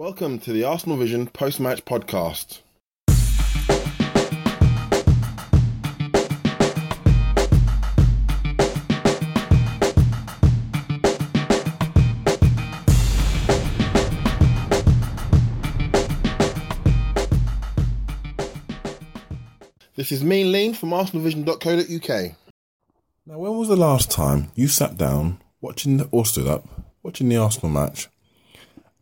Welcome to the Arsenal Vision post match podcast. This is me, Lean, from arsenalvision.co.uk. Now, when was the last time you sat down watching the, or stood up watching the Arsenal match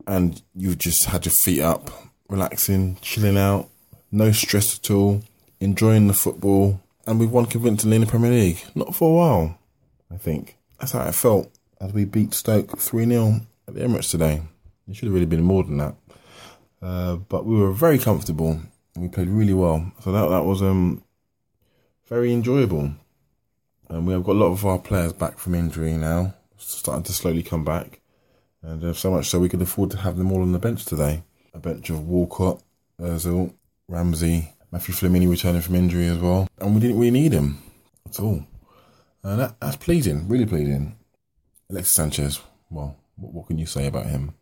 and you've just had your feet up, relaxing, chilling out, no stress at all, enjoying the football, and we've won convincingly in the Premier League. Not for a while, I think. That's how it felt as we beat Stoke 3 0 at the Emirates today. It should have really been more than that. Uh, but we were very comfortable and we played really well. So that, that was um, very enjoyable. And we have got a lot of our players back from injury now, starting to slowly come back. And uh, so much so we could afford to have them all on the bench today. A bench of Walcott, Ozil, Ramsey, Mathieu Flamini returning from injury as well. And we didn't really need him at all. And that, that's pleasing, really pleasing. Alexis Sanchez, well, what, what can you say about him?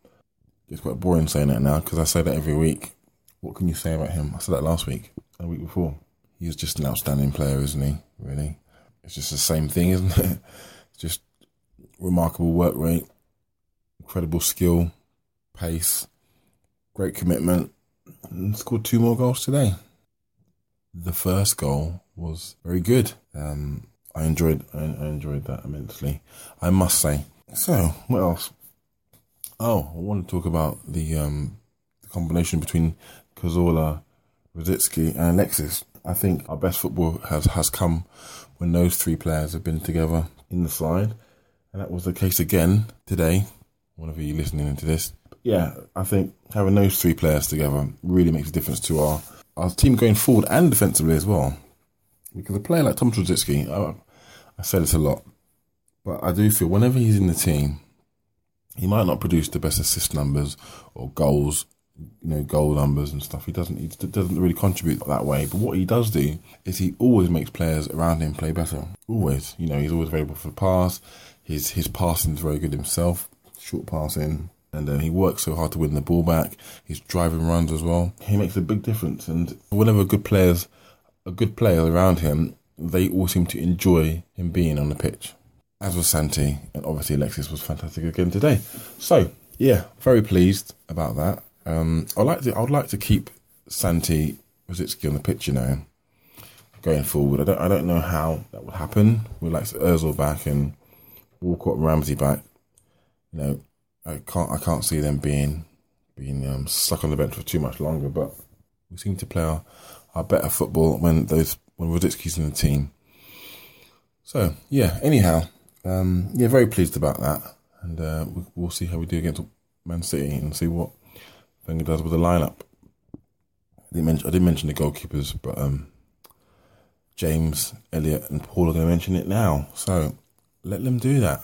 It's quite boring saying that now because I say that every week. What can you say about him? I said that last week, a week before. He's just an outstanding player, isn't he? Really? It's just the same thing, isn't it? It's just remarkable work rate, incredible skill, pace, great commitment, and scored two more goals today. The first goal was very good. Um, I enjoyed I, I enjoyed that immensely. I must say. So, what else? Oh, I want to talk about the um, the combination between Cazorla, Rosicky, and Alexis. I think our best football has has come when those three players have been together in the side, and that was the case again today one of you listening into this. Yeah, I think having those three players together really makes a difference to our, our team going forward and defensively as well. Because a player like Tom Rosicky, I, I say this a lot, but I do feel whenever he's in the team, he might not produce the best assist numbers or goals, you know, goal numbers and stuff. He doesn't he doesn't really contribute that way. But what he does do is he always makes players around him play better. Always, you know, he's always available for pass. His his passing is very good himself short passing, and uh, he works so hard to win the ball back. He's driving runs as well. He makes a big difference, and whenever good players, a good player around him, they all seem to enjoy him being on the pitch. As was Santi, and obviously Alexis was fantastic again today. So yeah, very pleased about that. Um, I'd like to, I'd like to keep Santi Rosicky on the pitch, you know, going forward. I don't, I don't know how that would happen. We'd like Ozil back and Walcott Ramsey back you know, I can't I can't see them being being um, stuck on the bench for too much longer. But we seem to play our, our better football when those when Rosicky's in the team. So yeah. Anyhow, um, yeah, very pleased about that, and uh, we, will see how we do against Man City and see what Wenger does with the lineup. I didn't mention I did mention the goalkeepers, but um, James, Elliot, and Paul are going to mention it now. So let them do that.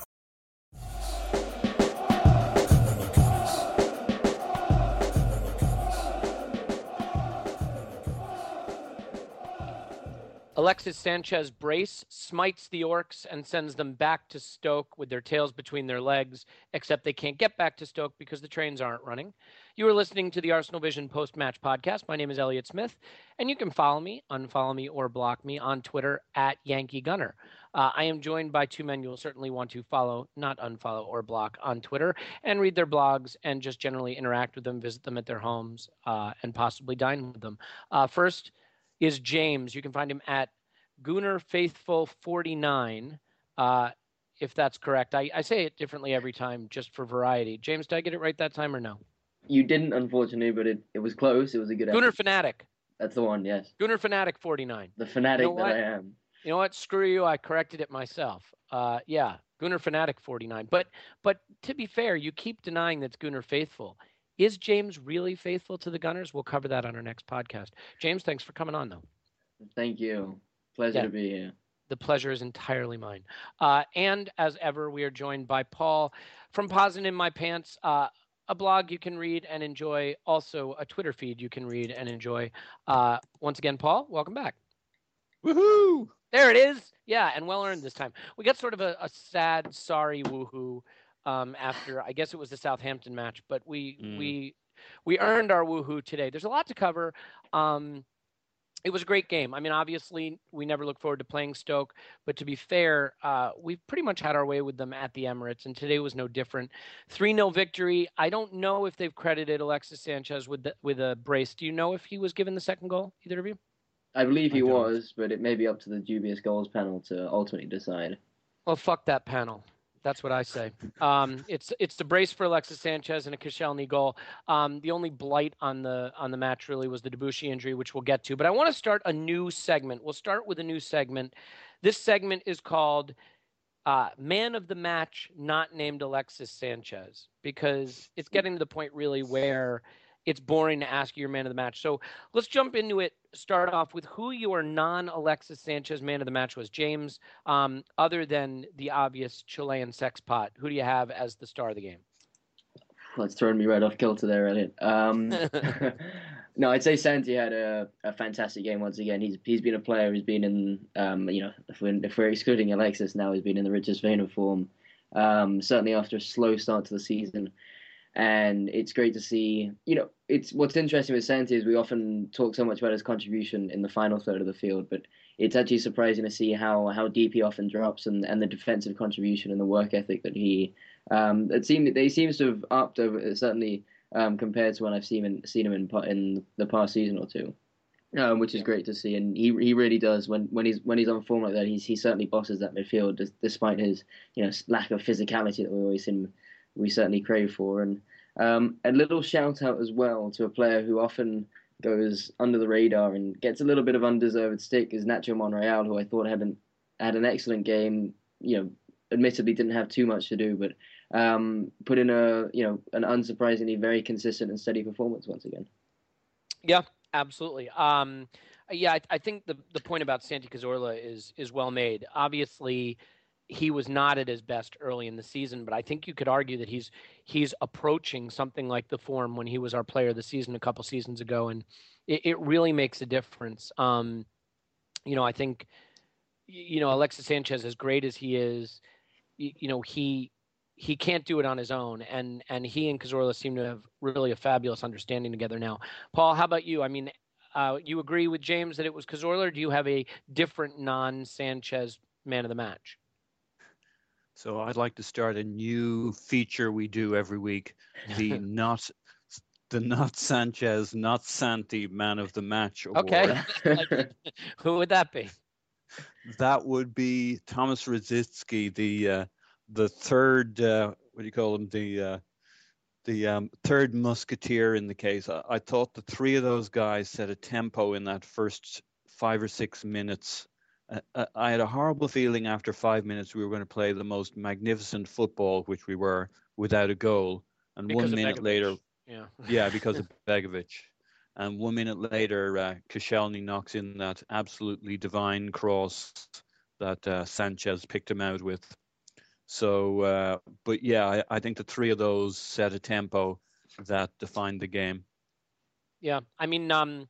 Alexis Sanchez brace smites the Orcs and sends them back to Stoke with their tails between their legs, except they can't get back to Stoke because the trains aren't running. You are listening to the Arsenal Vision post match podcast. My name is Elliot Smith, and you can follow me, unfollow me, or block me on Twitter at Yankee Gunner. Uh, I am joined by two men you will certainly want to follow, not unfollow or block on Twitter, and read their blogs and just generally interact with them, visit them at their homes, uh, and possibly dine with them. Uh, first, is James. You can find him at Gooner Faithful 49. Uh, if that's correct. I, I say it differently every time just for variety. James, did I get it right that time or no? You didn't, unfortunately, but it, it was close. It was a good Gooner Fanatic. That's the one, yes. Gooner Fanatic 49. The fanatic you know that I am. You know what? Screw you. I corrected it myself. Uh, yeah, Gooner Fanatic 49. But but to be fair, you keep denying that's Gooner Faithful. Is James really faithful to the Gunners? We'll cover that on our next podcast. James, thanks for coming on, though. Thank you. Pleasure yeah. to be here. The pleasure is entirely mine. Uh, and as ever, we are joined by Paul from Pausing in My Pants, uh, a blog you can read and enjoy, also a Twitter feed you can read and enjoy. Uh, once again, Paul, welcome back. Woohoo! There it is. Yeah, and well earned this time. We got sort of a, a sad, sorry woohoo um, after I guess it was the Southampton match, but we mm. we we earned our woohoo today. There's a lot to cover. Um, it was a great game. I mean, obviously, we never look forward to playing Stoke, but to be fair, uh, we've pretty much had our way with them at the Emirates, and today was no different. 3 0 victory. I don't know if they've credited Alexis Sanchez with the, with a brace. Do you know if he was given the second goal, either of you? I believe he I was, but it may be up to the dubious goals panel to ultimately decide. Well, fuck that panel. That's what I say. Um, it's it's the brace for Alexis Sanchez and a Koscielny goal. Um, the only blight on the on the match really was the Debuchy injury, which we'll get to. But I want to start a new segment. We'll start with a new segment. This segment is called uh, "Man of the Match," not named Alexis Sanchez, because it's getting to the point really where it's boring to ask you your man of the match. So let's jump into it. Start off with who your non Alexis Sanchez man of the match was. James, um, other than the obvious Chilean sex pot, who do you have as the star of the game? Well, it's throwing me right off kilter there, Elliot. Um, no, I'd say Santi had a, a fantastic game once again. He's he's been a player who's been in, um, you know, if we're, if we're excluding Alexis now, he's been in the richest vein of form. Um, certainly after a slow start to the season and it's great to see. You know, it's what's interesting with Santi is we often talk so much about his contribution in the final third of the field, but it's actually surprising to see how how deep he often drops and and the defensive contribution and the work ethic that he um it seems they seems to have upped over certainly um compared to when I've seen him seen him in in the past season or two. Um, which is yeah. great to see, and he he really does when, when he's when he's on form like that. He's he certainly bosses that midfield, despite his you know lack of physicality that we always see him we certainly crave for. And um, a little shout out as well to a player who often goes under the radar and gets a little bit of undeserved stick is Nacho Monreal, who I thought had an had an excellent game. You know, admittedly didn't have too much to do, but um, put in a you know an unsurprisingly very consistent and steady performance once again. Yeah, absolutely. Um, yeah, I, I, think the the point about Santi Cazorla is is well made. Obviously, he was not at his best early in the season, but I think you could argue that he's he's approaching something like the form when he was our player of the season a couple seasons ago, and it, it really makes a difference. Um, you know, I think you know Alexis Sanchez, as great as he is, you, you know he he can't do it on his own, and and he and Cazorla seem to have really a fabulous understanding together now. Paul, how about you? I mean, uh, you agree with James that it was Cazorla, or do you have a different non-Sanchez man of the match? So I'd like to start a new feature we do every week: the not the not Sanchez, not Santi Man of the Match award. Okay, who would that be? That would be Thomas Rosicky, the uh, the third. Uh, what do you call him? The uh, the um, third musketeer in the case. I, I, thought the three of those guys set a tempo in that first five or six minutes I had a horrible feeling after five minutes we were going to play the most magnificent football, which we were, without a goal. And because one minute Begovic. later, yeah, yeah, because of Begovic. And one minute later, uh, knocks in that absolutely divine cross that uh, Sanchez picked him out with. So, uh, but yeah, I, I think the three of those set a tempo that defined the game. Yeah, I mean, um,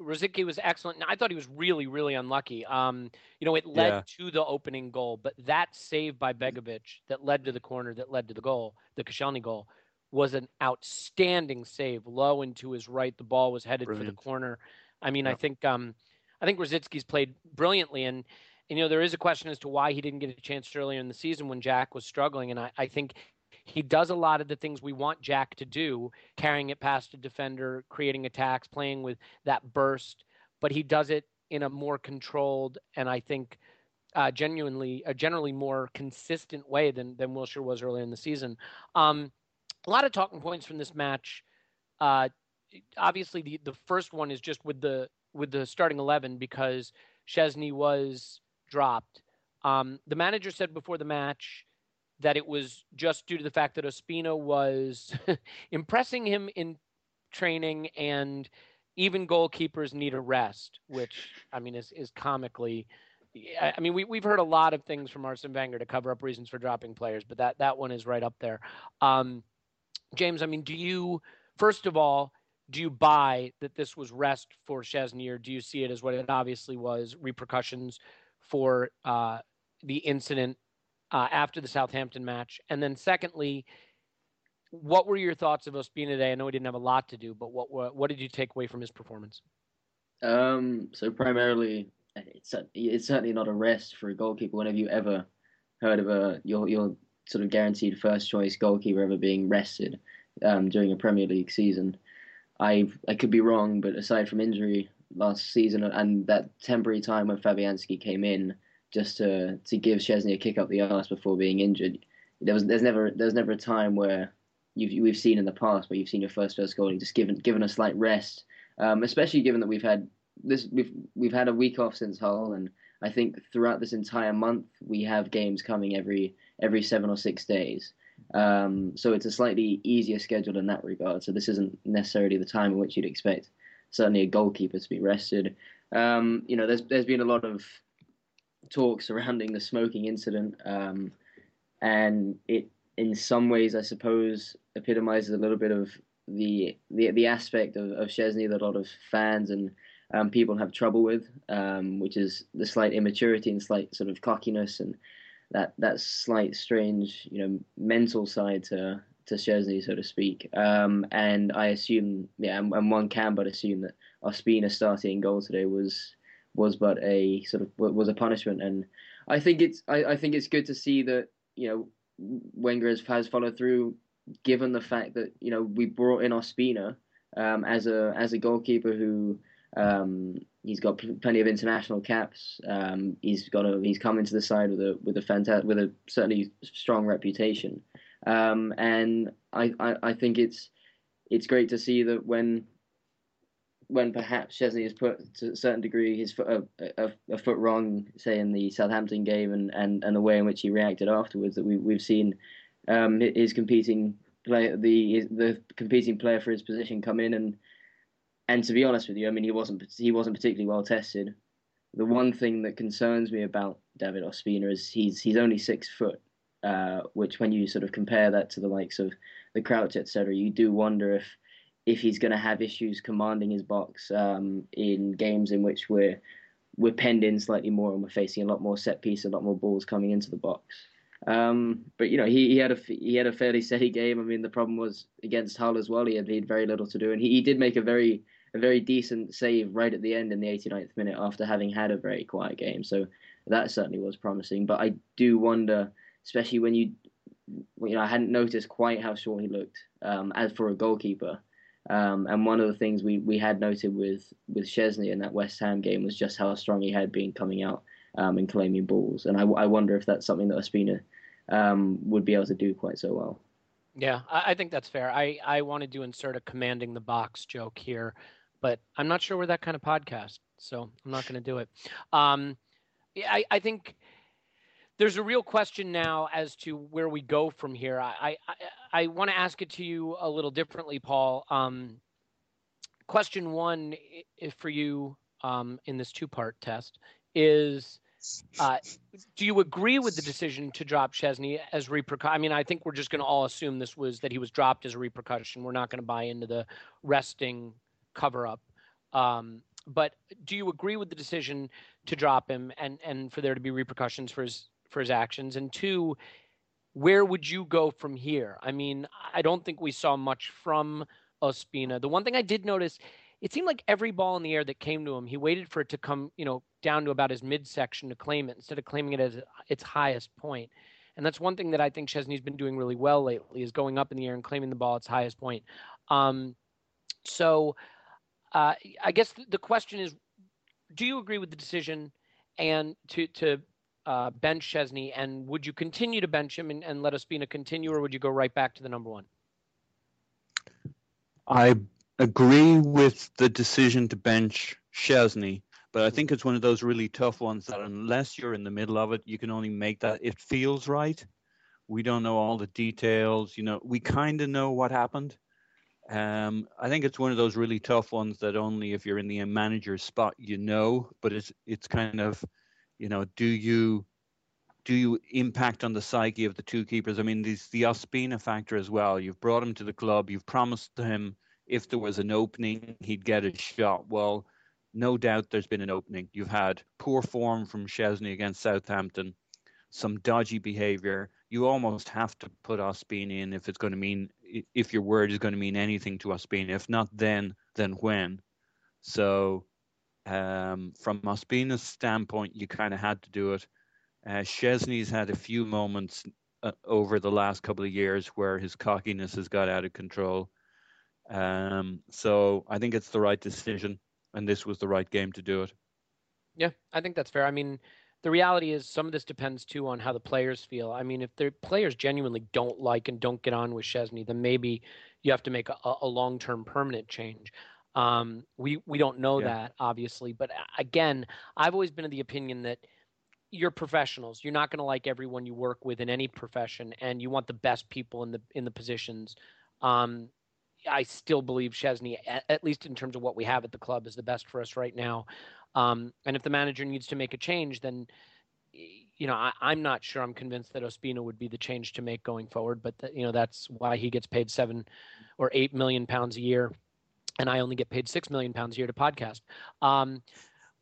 Rosicky was excellent. I thought he was really, really unlucky. Um, you know, it led yeah. to the opening goal, but that save by Begovic that led to the corner, that led to the goal, the Koscielny goal, was an outstanding save. Low and to his right, the ball was headed Brilliant. for the corner. I mean, yeah. I think um, I think Rosicky's played brilliantly, and, and you know there is a question as to why he didn't get a chance earlier in the season when Jack was struggling, and I, I think he does a lot of the things we want Jack to do, carrying it past a defender, creating attacks, playing with that burst, but he does it in a more controlled and I think uh, genuinely, a generally more consistent way than than Wilshere was earlier in the season. Um, a lot of talking points from this match. Uh, obviously, the the first one is just with the with the starting eleven because Szczesny was dropped. Um, the manager said before the match that it was just due to the fact that Ospina was impressing him in training and even goalkeepers need a rest, which I mean is is comically. I mean, we we've heard a lot of things from Arsene Wenger to cover up reasons for dropping players, but that that one is right up there. Um, James, I mean, do you first of all do you buy that this was rest for Szczesny, or do you see it as what it obviously was repercussions for uh, the incident uh, after the Southampton match? And then, secondly, what were your thoughts of Ospina today? I know he didn't have a lot to do, but what what, what did you take away from his performance? Um, so primarily, it's it's certainly not a rest for a goalkeeper. Whenever you ever heard of a your your sort of guaranteed first choice goalkeeper ever being rested um, during a Premier League season, I I could be wrong, but aside from injury last season and that temporary time when Fabianski came in just to to give Szczesny a kick up the arse before being injured, there was there's never there's never a time where you've we've seen in the past where you've seen your first first goal just given given a slight rest, um, especially given that we've had this we've we've had a week off since Hull, and I think throughout this entire month we have games coming every every seven or six days. Um, so it's a slightly easier schedule in that regard. So this isn't necessarily the time in which you'd expect certainly a goalkeeper to be rested. Um, you know, there's there's been a lot of talk surrounding the smoking incident, um, and it in some ways, I suppose, epitomizes a little bit of the the, the aspect of, of Szczesny that a lot of fans and um, people have trouble with, um, which is the slight immaturity and slight sort of cockiness and that that slight strange, you know, mental side to to Szczesny, so to speak. Um, and I assume, yeah, and, and, one can but assume that Ospina starting goal today was was but a sort of was a punishment. And I think it's I, I think it's good to see that you know Wenger has, has followed through, given the fact that you know we brought in Ospina um, as a as a goalkeeper who um, he's got plenty of international caps. Um, he's got a he's come into the side with a with a fantastic with a certainly strong reputation. Um, and I, I, I think it's it's great to see that when when perhaps Szczesny has put to a certain degree his foot a, a, a, foot wrong, say in the Southampton game, and, and, and the way in which he reacted afterwards, that we we've seen um, his competing player, the the competing player for his position come in and and to be honest with you, I mean he wasn't he wasn't particularly well tested. The one thing that concerns me about David Ospina is he's he's only six foot, uh, which when you sort of compare that to the likes of the Crouch, etc., you do wonder if if he's going to have issues commanding his box um, in games in which we're we're penned in slightly more and we're facing a lot more set piece, a lot more balls coming into the box. Um, but you know, he, he had a he had a fairly steady game. I mean, the problem was against Hull as well. He had, he had very little to do, and he, he did make a very a very decent save right at the end in the 89th minute after having had a very quiet game. So that certainly was promising. But I do wonder, especially when you you know I hadn't noticed quite how short he looked um, as for a goalkeeper. Um, and one of the things we, we had noted with, with Szczesny in that West Ham game was just how strong he had been coming out um, and claiming balls. And I, I wonder if that's something that Ospina um, would be able to do quite so well. Yeah, I, I think that's fair. I, I wanted to insert a commanding the box joke here, but I'm not sure we're that kind of podcast, so I'm not going to do it. Um, I, I think there's a real question now as to where we go from here. I I, I want to ask it to you a little differently, Paul. Um, question one for you um, in this two-part test is. Uh, do you agree with the decision to drop Szczesny as repercussion? I mean, I think we're just going to all assume this was that he was dropped as a repercussion. We're not going to buy into the resting cover up. Um, but do you agree with the decision to drop him and, and for there to be repercussions for his for his actions? And two, where would you go from here? I mean, I don't think we saw much from Ospina. The one thing I did notice, it seemed like every ball in the air that came to him, he waited for it to come, you know, down to about his midsection to claim it instead of claiming it as its highest point. And that's one thing that I think Szczesny's been doing really well lately is going up in the air and claiming the ball at its highest point. Um, so uh, I guess the question is, do you agree with the decision and to to uh, bench Szczesny, and would you continue to bench him and, and let Ospina continue, or would you go right back to the number one? I agree with the decision to bench Szczesny, but I think it's one of those really tough ones that unless you're in the middle of it, you can only make that it feels right. We don't know all the details. You know, we kind of know what happened. Um, I think it's one of those really tough ones that only if you're in the manager's spot you know, but it's it's kind of you know, do you do you impact on the psyche of the two keepers? I mean, there's the Ospina factor as well. You've brought him to the club. You've promised him if there was an opening, he'd get a shot. Well, no doubt there's been an opening. You've had poor form from Szczesny against Southampton, some dodgy behaviour. you almost have to put Ospina in if it's going to mean if your word is going to mean anything to Ospina. If not then, then when? So um, from Ospina's standpoint, you kind of had to do it. Uh, Szczesny's had a few moments uh, over the last couple of years where his cockiness has got out of control. Um, so I think it's the right decision, and this was the right game to do it. Yeah, I think that's fair. I mean, the reality is some of this depends too on how the players feel. I mean, if the players genuinely don't like and don't get on with Szczesny, then maybe you have to make a, a long-term permanent change. Um, we we don't know yeah. that obviously, but again, I've always been of the opinion that you're professionals. You're not going to like everyone you work with in any profession, and you want the best people in the in the positions. Um, I still believe Szczesny, at, least in terms of what we have at the club, is the best for us right now. Um, and if the manager needs to make a change, then you know I, am not sure. I'm convinced that Ospina would be the change to make going forward. But the, you know that's why he gets paid seven or eight million pounds a year, and I only get paid six million pounds a year to podcast. Um,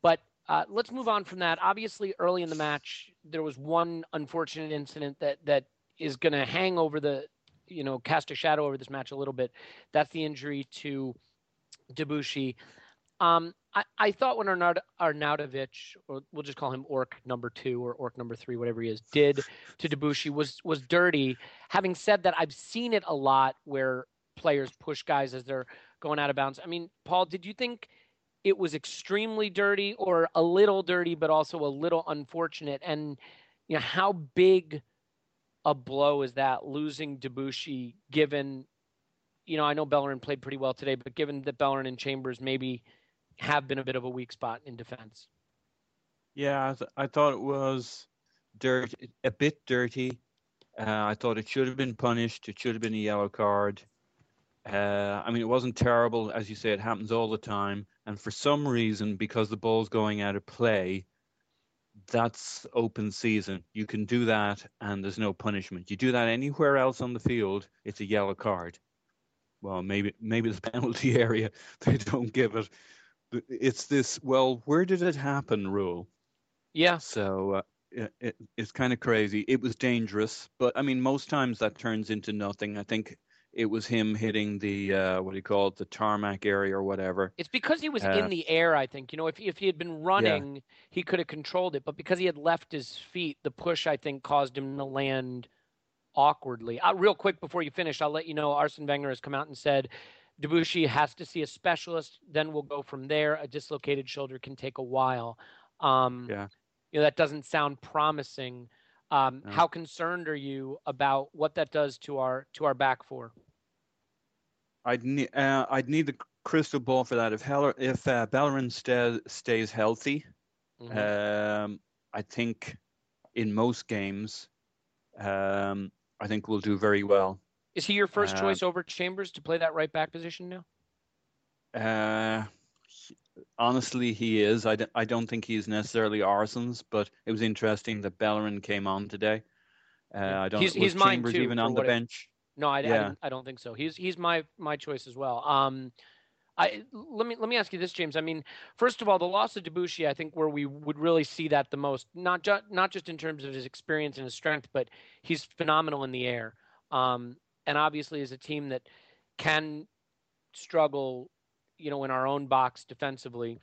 but uh, let's move on from that. Obviously, early in the match, there was one unfortunate incident that that is going to hang over the, you know, cast a shadow over this match a little bit. That's the injury to Debuchy. Um, I, I thought when Arnaud, Arnautovic, or we'll just call him Orc number two or Orc number three, whatever he is, did to Debuchy was was dirty. Having said that, I've seen it a lot where players push guys as they're going out of bounds. I mean, Paul, did you think it was extremely dirty or a little dirty, but also a little unfortunate. And you know, how big a blow is that losing Debuchy given you know, I know Bellerin played pretty well today, but given that Bellerin and Chambers maybe have been a bit of a weak spot in defense. Yeah, I, th- I thought it was dirty, a bit dirty. Uh, I thought it should have been punished. It should have been a yellow card. Uh, I mean, it wasn't terrible, as you say. It happens all the time, and for some reason, because the ball's going out of play, that's open season. You can do that, and there's no punishment. You do that anywhere else on the field, it's a yellow card. Well, maybe maybe the penalty area they don't give it. It's this. Well, where did it happen? Rule. Yeah. So uh, it, it, it's kind of crazy. It was dangerous, but I mean, most times that turns into nothing. I think it was him hitting the uh, what do you call it, the tarmac area or whatever. It's because he was uh, in the air. I think you know if if he had been running, yeah. he could have controlled it, but because he had left his feet, the push I think caused him to land awkwardly. Uh, real quick before you finish, I'll let you know Arsene Wenger has come out and said Debuchy has to see a specialist. Then we'll go from there. A dislocated shoulder can take a while. Um, yeah, you know that doesn't sound promising. Um. How concerned are you about what that does to our to our back four? I'd need uh, I'd need the crystal ball for that. If Heller, if uh, Bellerin stay, stays healthy, mm-hmm. um, I think in most games, um, I think we'll do very well. Is he your first uh, choice over Chambers to play that right back position now? Uh, honestly, he is. I d- I don't think he's necessarily Arsene's, but it was interesting that Bellerin came on today. Uh, I don't. He's, he's Chambers too, even on the bench? No, I, yeah. I, I, don't think so. He's he's my my choice as well. Um, I let me let me ask you this, James. I mean, first of all, the loss of Debuchy, I think, where we would really see that the most, not just not just in terms of his experience and his strength, but he's phenomenal in the air. Um, and obviously, as a team that can struggle, you know, in our own box defensively,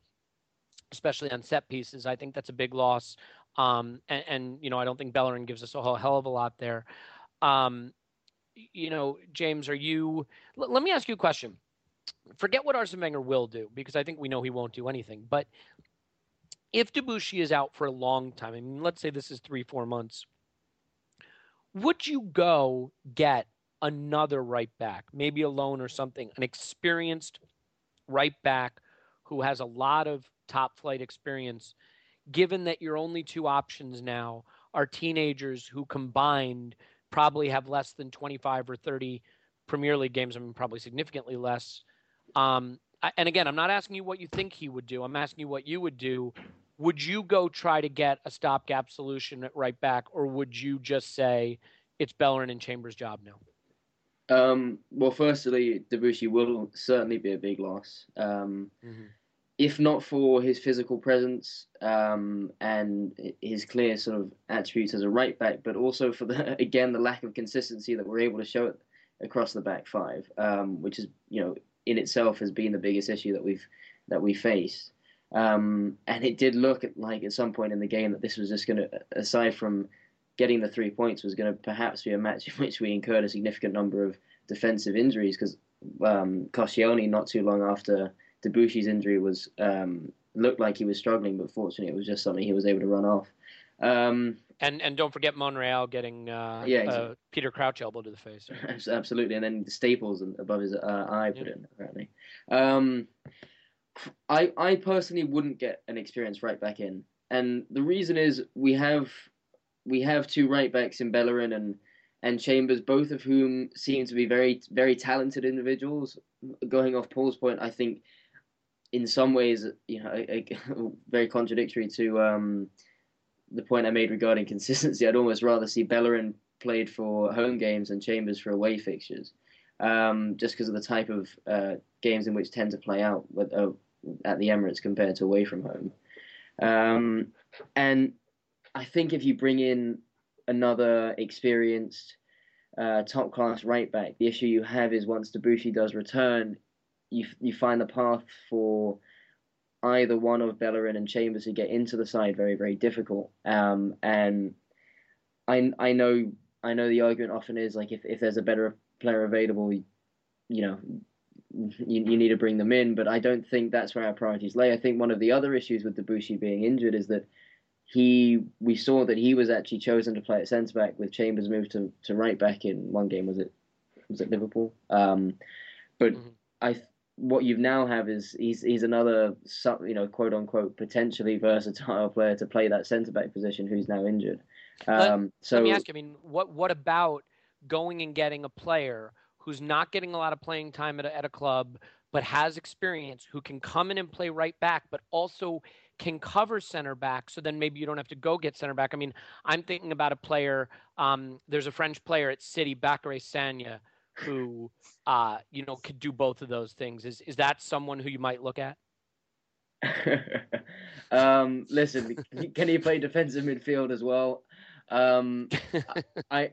especially on set pieces, I think that's a big loss. Um, and, and, you know, I don't think Bellerin gives us a whole hell of a lot there. Um, you know, James, are you? L- let me ask you a question. Forget what Arsene Wenger will do because I think we know he won't do anything. But if Debuchy is out for a long time, I mean, let's say this is three, four months, would you go get another right back, maybe a loan or something, an experienced right back who has a lot of top flight experience, given that your only two options now are teenagers who combined – probably have less than 25 or 30 Premier League games. I mean, probably significantly less. Um, and again, I'm not asking you what you think he would do. I'm asking you what you would do. Would you go try to get a stopgap solution at right back, or would you just say it's Bellerin and Chambers' job now? Um, well, firstly, Debuchy will certainly be a big loss. Um, mm-hmm. if not for his physical presence um, and his clear sort of attributes as a right back, but also for the again the lack of consistency that we're able to show across the back five, um, which is you know in itself has been the biggest issue that we've that we faced. Um, and it did look like at some point in the game that this was just going to, aside from getting the three points, was going to perhaps be a match in which we incurred a significant number of defensive injuries because um, Koscielny, not too long after Debuchy's injury, was um, looked like he was struggling, but fortunately it was just something he was able to run off. Um, and and don't forget Monreal getting uh, yeah, exactly. uh, Peter Crouch elbow to the face. Absolutely, and then Staples above his uh, eye put yeah. in apparently. Um, I I personally wouldn't get an experienced right back in, and the reason is we have we have two right backs in Bellerin and and Chambers, both of whom seem to be very very talented individuals. Going off Paul's point, I think in some ways, you know, a, a, very contradictory to um, the point I made regarding consistency. I'd almost rather see Bellerin played for home games and Chambers for away fixtures, um, just because of the type of uh, games in which tend to play out with, uh, at the Emirates compared to away from home. Um, and I think if you bring in another experienced, uh, top class right back, the issue you have is once Debuchy does return, you you find the path for either one of Bellerin and Chambers to get into the side very very difficult. Um, and I I know I know the argument often is like if, if there's a better player available, you, you know you, you need to bring them in, but I don't think that's where our priorities lay. I think one of the other issues with Debuchy being injured is that he we saw that he was actually chosen to play at centre back with Chambers moved to, to right back in one game was it was it Liverpool um, but mm-hmm. I what you now have is he's he's another you know quote unquote potentially versatile player to play that centre back position who's now injured. Um, so let me ask you. I mean, what what about going and getting a player who's not getting a lot of playing time at a, at a club but has experience, who can come in and play right back, but also can cover center back. So then maybe you don't have to go get center back. I mean, I'm thinking about a player. Um, there's a French player at City, Bacary Sagna, who uh, you know could do both of those things. Is is that someone who you might look at? um, listen, can he play defensive midfield as well? Um, I,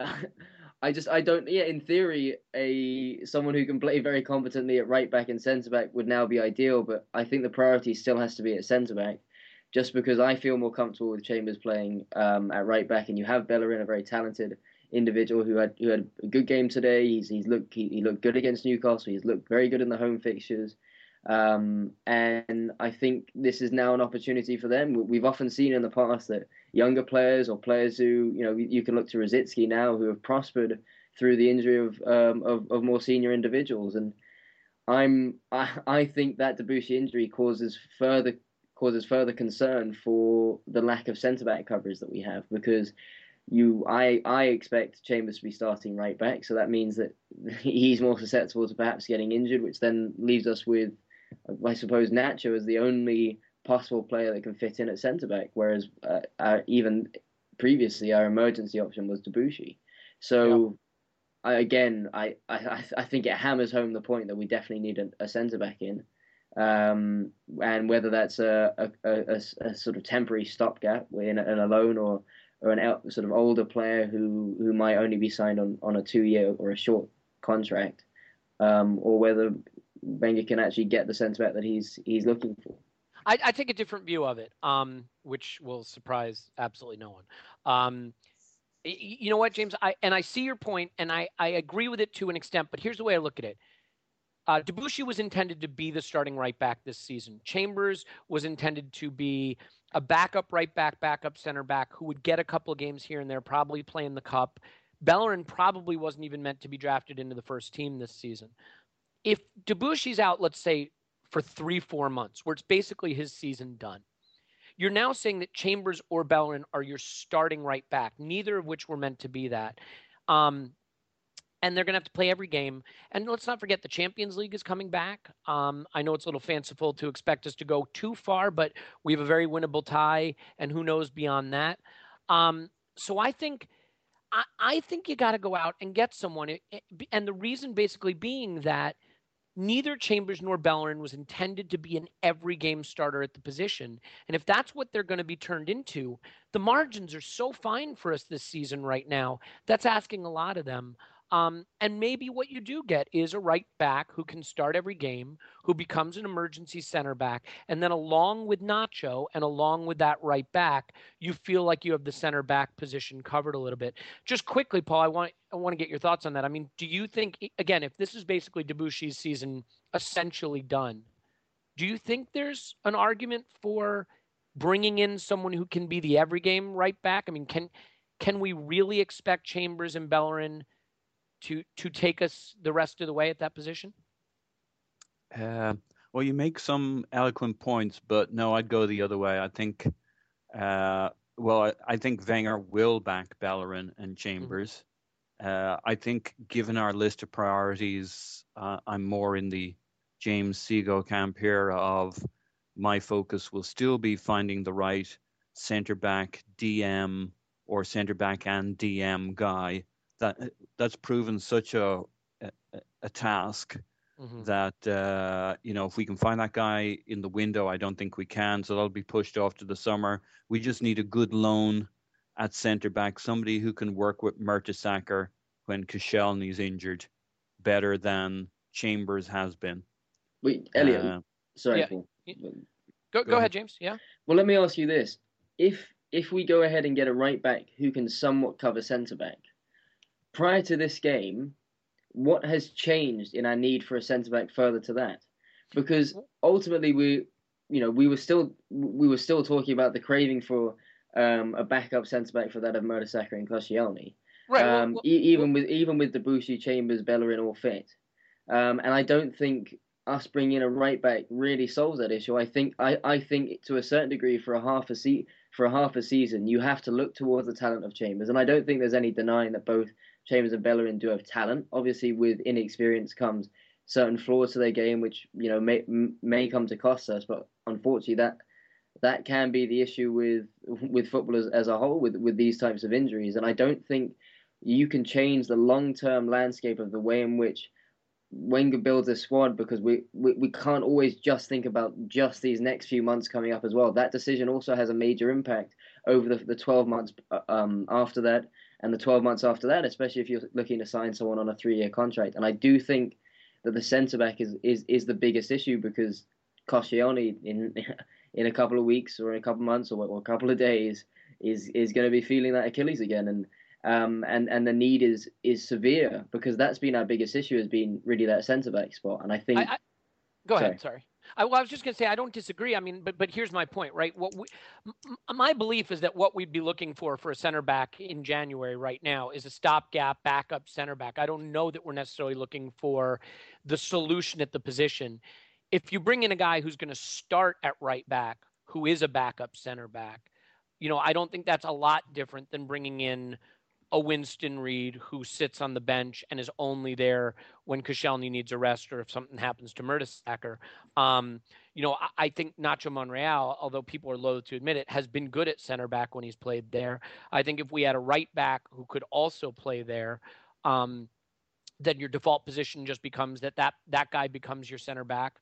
I just I don't. Yeah, in theory, a someone who can play very competently at right back and centre back would now be ideal. But I think the priority still has to be at centre back, just because I feel more comfortable with Chambers playing um, at right back, and you have Bellerin, a very talented individual who had who had a good game today. He's he's looked he, he looked good against Newcastle. He's looked very good in the home fixtures. Um, and I think this is now an opportunity for them. We've often seen in the past that younger players or players who, you know, you can look to Rosicky now who have prospered through the injury of um, of, of, more senior individuals. And I'm I, I think that Debuchy injury causes further causes further concern for the lack of centre back coverage that we have because you I I expect Chambers to be starting right back, so that means that he's more susceptible to perhaps getting injured, which then leaves us with I suppose Nacho is the only possible player that can fit in at centre back, whereas uh, uh, even previously our emergency option was Debuchy. So I, again, I, I I think it hammers home the point that we definitely need a, a centre back in, um, and whether that's a a, a, a, sort of temporary stopgap in, in a loan or or an sort of older player who who might only be signed on, on a two year or a short contract, um, or whether Wenger can actually get the centre back that he's he's looking for. I, I take a different view of it, um, which will surprise absolutely no one. Um, you know what, James? I and I see your point, and I, I agree with it to an extent. But here's the way I look at it: uh, Debuchy was intended to be the starting right back this season. Chambers was intended to be a backup right back, backup center back who would get a couple of games here and there, probably playing the cup. Bellerin probably wasn't even meant to be drafted into the first team this season. If Debuchy's out, let's say for three, four months, where it's basically his season done. You're now saying that Chambers or Bellerin are your starting right back, neither of which were meant to be that. Um, and they're going to have to play every game. And let's not forget the Champions League is coming back. Um, I know it's a little fanciful to expect us to go too far, but we have a very winnable tie, and who knows beyond that. Um, so I think. I, I think you got to go out and get someone, and the reason basically being that neither Chambers nor Bellerin was intended to be an every game starter at the position. And if that's what they're going to be turned into, the margins are so fine for us this season right now. That's asking a lot of them. Um, and maybe what you do get is a right back who can start every game, who becomes an emergency center back. And then along with Nacho and along with that right back, you feel like you have the center back position covered a little bit. Just quickly, Paul, I want I want to get your thoughts on that. I mean, do you think again, if this is basically Debuchy's season essentially done, do you think there's an argument for bringing in someone who can be the every game right back? I mean, can can we really expect Chambers and Bellerin – to to take us the rest of the way at that position? Uh, well, you make some eloquent points, but no, I'd go the other way. I think, uh, well, I, I, think Wenger will back Bellerin and Chambers. Mm-hmm. Uh, I think, given our list of priorities, uh, I'm more in the James Seago camp here. Of my focus will still be finding the right centre back, DM, or centre back and DM guy that that's proven such a a, a task mm-hmm. that uh, you know if we can find that guy in the window, I don't think we can. So that'll be pushed off to the summer. We just need a good loan at centre back, somebody who can work with Mertesacker when Koscielny's injured, better than Chambers has been. Wait, Elliot. Uh, sorry, yeah. Paul. Go, go, go ahead, James. Yeah. Well, let me ask you this: if if we go ahead and get a right back who can somewhat cover centre back, prior to this game, what has changed in our need for a centre back further to that? Because ultimately, we, you know, we were still we were still talking about the craving for um, a backup centre back for that of Mertesacker and Koscielny. Right. Um, well, well, even with even with Debuchy, Chambers, Bellerin all fit, um, and I don't think us bringing in a right back really solves that issue. I think I, I think to a certain degree for a half a se- for a half a season you have to look towards the talent of Chambers, and I don't think there's any denying that both Chambers and Bellerin do have talent. Obviously, with inexperience comes certain flaws to their game, which you know may may come to cost us. But unfortunately, that that can be the issue with with footballers as a whole with with these types of injuries. And I don't think you can change the long term landscape of the way in which Wenger builds a squad because we, we, we can't always just think about just these next few months coming up as well. That decision also has a major impact over the, the 12 months uh, um, after that and the 12 months after that, especially if you're looking to sign someone on a three year contract. And I do think that the centre back is, is, is the biggest issue because Koscielny in in a couple of weeks or in a couple of months or, or a couple of days is is going to be feeling that Achilles again and um and and the need is is severe because that's been our biggest issue has been really that centre back spot and I think I, I, go sorry. ahead sorry I, well, I was just going to say I don't disagree. I mean, but but here's my point, right? What we, m- my belief is that what we'd be looking for for a center back in January right now is a stopgap backup center back. I don't know that we're necessarily looking for the solution at the position. If you bring in a guy who's going to start at right back, who is a backup center back, you know, I don't think that's a lot different than bringing in a Winston Reid who sits on the bench and is only there when Koscielny needs a rest or if something happens to Mertesacker. Um, you know, I, I, think Nacho Monreal, although people are loath to admit it, has been good at center back when he's played there. I think if we had a right back who could also play there, um, then your default position just becomes that, that that guy becomes your center back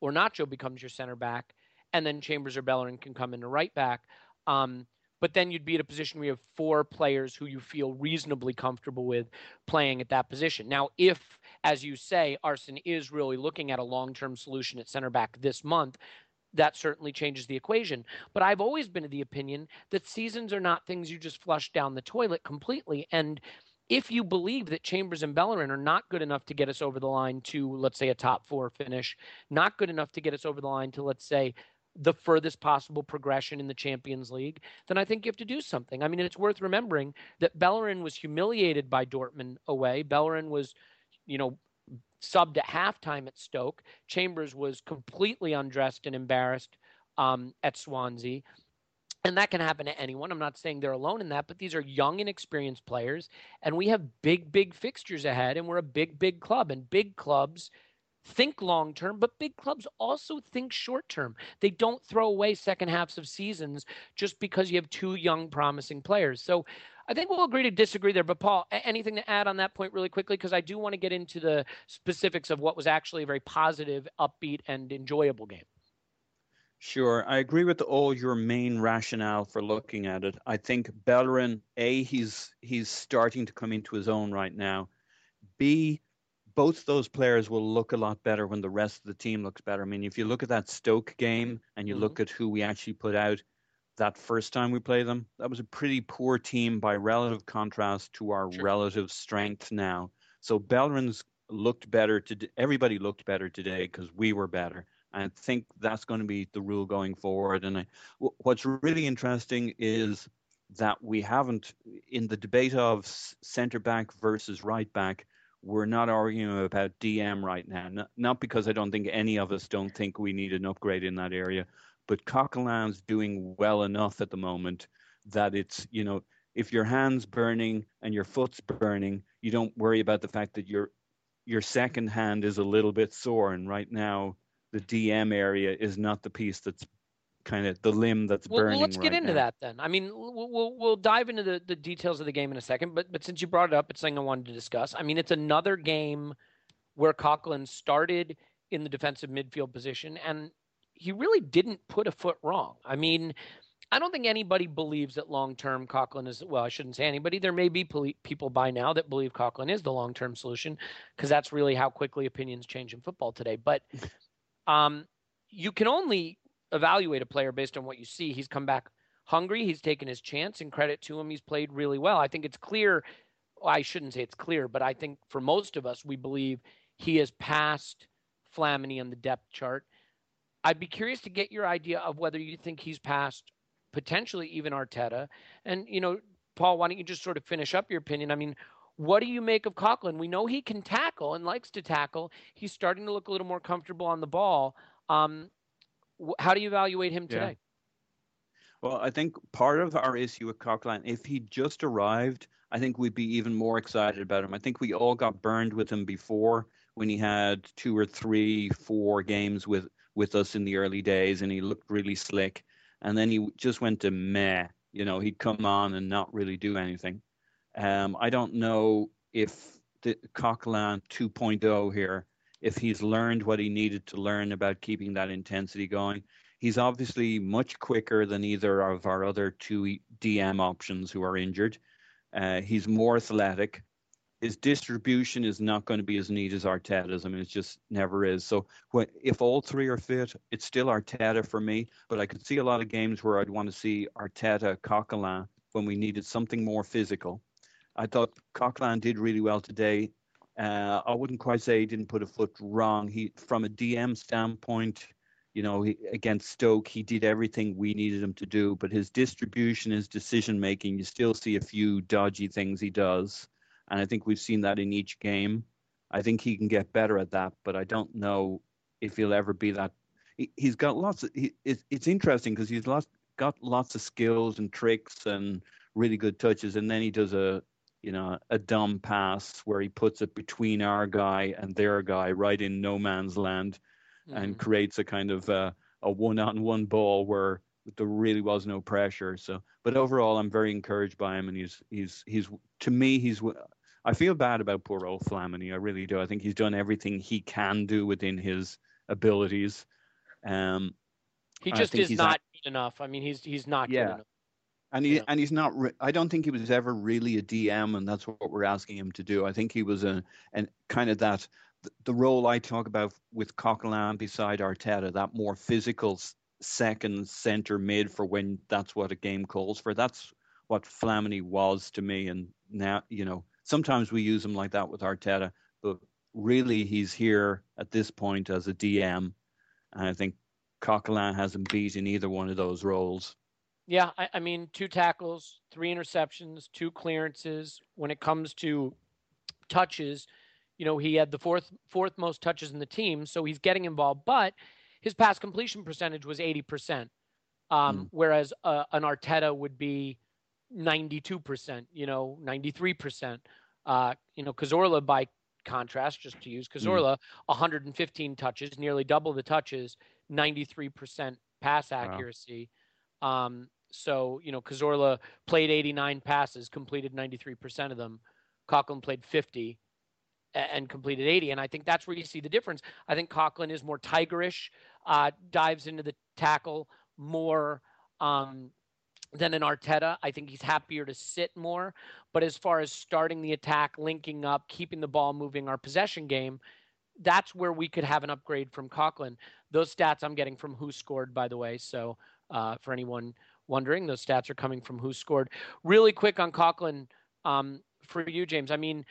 or Nacho becomes your center back, and then Chambers or Bellerin can come into right back. Um, but then you'd be in a position where you have four players who you feel reasonably comfortable with playing at that position. Now, if, as you say, Arsene is really looking at a long term solution at center back this month, that certainly changes the equation. But I've always been of the opinion that seasons are not things you just flush down the toilet completely. And if you believe that Chambers and Bellerin are not good enough to get us over the line to, let's say, a top four finish, not good enough to get us over the line to, let's say, the furthest possible progression in the Champions League, then I think you have to do something. I mean, it's worth remembering that Bellerin was humiliated by Dortmund away. Bellerin was, you know, subbed at halftime at Stoke. Chambers was completely undressed and embarrassed um, at Swansea. And that can happen to anyone. I'm not saying they're alone in that, but these are young and experienced players. And we have big, big fixtures ahead, and we're a big, big club. And big clubs – think long term, but big clubs also think short term. They don't throw away second halves of seasons just because you have two young, promising players. So I think we'll agree to disagree there. But Paul, anything to add on that point really quickly? Because I do want to get into the specifics of what was actually a very positive, upbeat, and enjoyable game. Sure, I agree with all your main rationale for looking at it. I think Bellerin, a he's he's starting to come into his own right now. B, both those players will look a lot better when the rest of the team looks better. I mean, if you look at that Stoke game and you mm-hmm. look at who we actually put out that first time we played them, that was a pretty poor team by relative contrast to our sure. relative strength now. So Bellerin's looked better to everybody looked better today because we were better. I think that's going to be the rule going forward. And I, w- what's really interesting is that we haven't, in the debate of centre back versus right back, we're not arguing about DM right now. Not, not because I don't think any of us don't think we need an upgrade in that area, but Coquelin's doing well enough at the moment that it's, you know, if your hand's burning and your foot's burning, you don't worry about the fact that your your second hand is a little bit sore. And right now, the DM area is not the piece that's kind of the limb that's well, burning. Well, let's get into now. that then. I mean, we'll, we'll, we'll dive into the, the details of the game in a second, but but since you brought it up, it's something I wanted to discuss. I mean, it's another game where Coquelin started in the defensive midfield position, and he really didn't put a foot wrong. I mean, I don't think anybody believes that long term Coquelin is, well, I shouldn't say anybody. There may be people by now that believe Coquelin is the long term solution because that's really how quickly opinions change in football today. But um, you can only evaluate a player based on what you see. He's come back hungry. He's taken his chance, and credit to him, he's played really well. I think it's clear. I shouldn't say it's clear, but I think for most of us, we believe he has passed Flamini on the depth chart. I'd be curious to get your idea of whether you think he's passed potentially even Arteta. And, you know, Paul, why don't you just sort of finish up your opinion? I mean, what do you make of Coquelin? We know he can tackle and likes to tackle. He's starting to look a little more comfortable on the ball. Um, how do you evaluate him today? Yeah. Well, I think part of our issue with Coquelin, if he just arrived, I think we'd be even more excited about him. I think we all got burned with him before when he had two or three, four games with with us in the early days, and he looked really slick. And then he just went to meh. You know, he'd come on and not really do anything. Um, I don't know if the Coquelin 2.0 here, if he's learned what he needed to learn about keeping that intensity going. He's obviously much quicker than either of our other two DM options who are injured. Uh, he's more athletic. His distribution is not going to be as neat as Arteta's. I mean, it just never is. So if all three are fit, it's still Arteta for me. But I could see a lot of games where I'd want to see Arteta, Coquelin when we needed something more physical. I thought Coquelin did really well today. Uh, I wouldn't quite say he didn't put a foot wrong. He, from a DM standpoint, you know, he, against Stoke, he did everything we needed him to do. But his distribution, his decision making, you still see a few dodgy things he does, and I think we've seen that in each game. I think he can get better at that, but I don't know if he'll ever be that. He, has got lots. Of, he, it's, it's interesting because he's lots, got lots of skills and tricks and really good touches, and then he does a you know, a dumb pass where he puts it between our guy and their guy right in no man's land mm-hmm. and creates a kind of uh, a one-on-one ball where there really was no pressure. So, but overall, I'm very encouraged by him, and he's he's he's to me he's. I feel bad about poor old Flamini. I really do. I think he's done everything he can do within his abilities. Um, he just is not at, enough. I mean, he's he's not yeah. good enough. And he yeah. and he's not. Re- I don't think he was ever really a DM, and that's what we're asking him to do. I think he was a and kind of that the role I talk about with Coquelin beside Arteta, that more physical second center mid for when that's what a game calls for. That's what Flamini was to me, and now you know sometimes we use him like that with Arteta, but really he's here at this point as a DM, and I think Coquelin hasn't beat in either one of those roles. Yeah, I, I, mean, two tackles, three interceptions, two clearances. When it comes to touches, you know, he had the fourth fourth most touches in the team, so he's getting involved. But his pass completion percentage was eighty percent, um, mm. whereas uh, an Arteta would be ninety two percent. You know, ninety three percent. Uh, you know, Cazorla by contrast, just to use Cazorla, mm. 115 touches, nearly double the touches, 93% pass accuracy. Wow. Um, So, you know, Cazorla played 89 passes, completed 93% of them. Coquelin played 50 and completed 80. And I think that's where you see the difference. I think Coquelin is more tigerish, uh, dives into the tackle more um, than an Arteta. I think he's happier to sit more. But as far as starting the attack, linking up, keeping the ball moving, our possession game, that's where we could have an upgrade from Coquelin. Those stats I'm getting from Who Scored, by the way. So uh, for anyone wondering, those stats are coming from who scored. Really quick on Coquelin um, for you, James. I mean,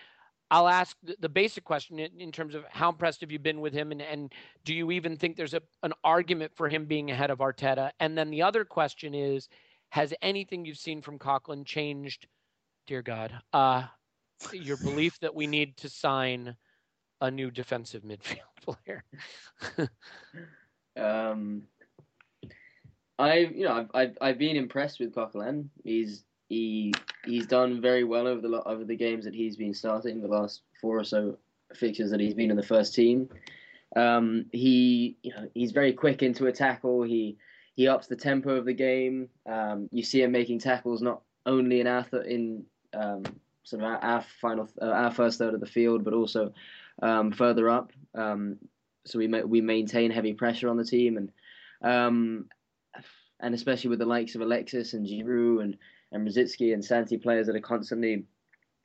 I'll ask the basic question in terms of how impressed have you been with him, and, and do you even think there's a, an argument for him being ahead of Arteta? And then the other question is, has anything you've seen from Coquelin changed, dear God, uh, your belief that we need to sign a new defensive midfield player? um, I, you know, I've, I've, I've been impressed with Coquelin. He's he he's done very well over the over the games that he's been starting, the last four or so fixtures that he's been in the first team. Um, he you know he's very quick into a tackle. He he ups the tempo of the game. Um, you see him making tackles not only in our th- in um, sort of our, our final uh, our first third of the field, but also um, further up. Um, so we ma- we maintain heavy pressure on the team and um, and especially with the likes of Alexis and Giroud and and Rosicky and Santi players that are constantly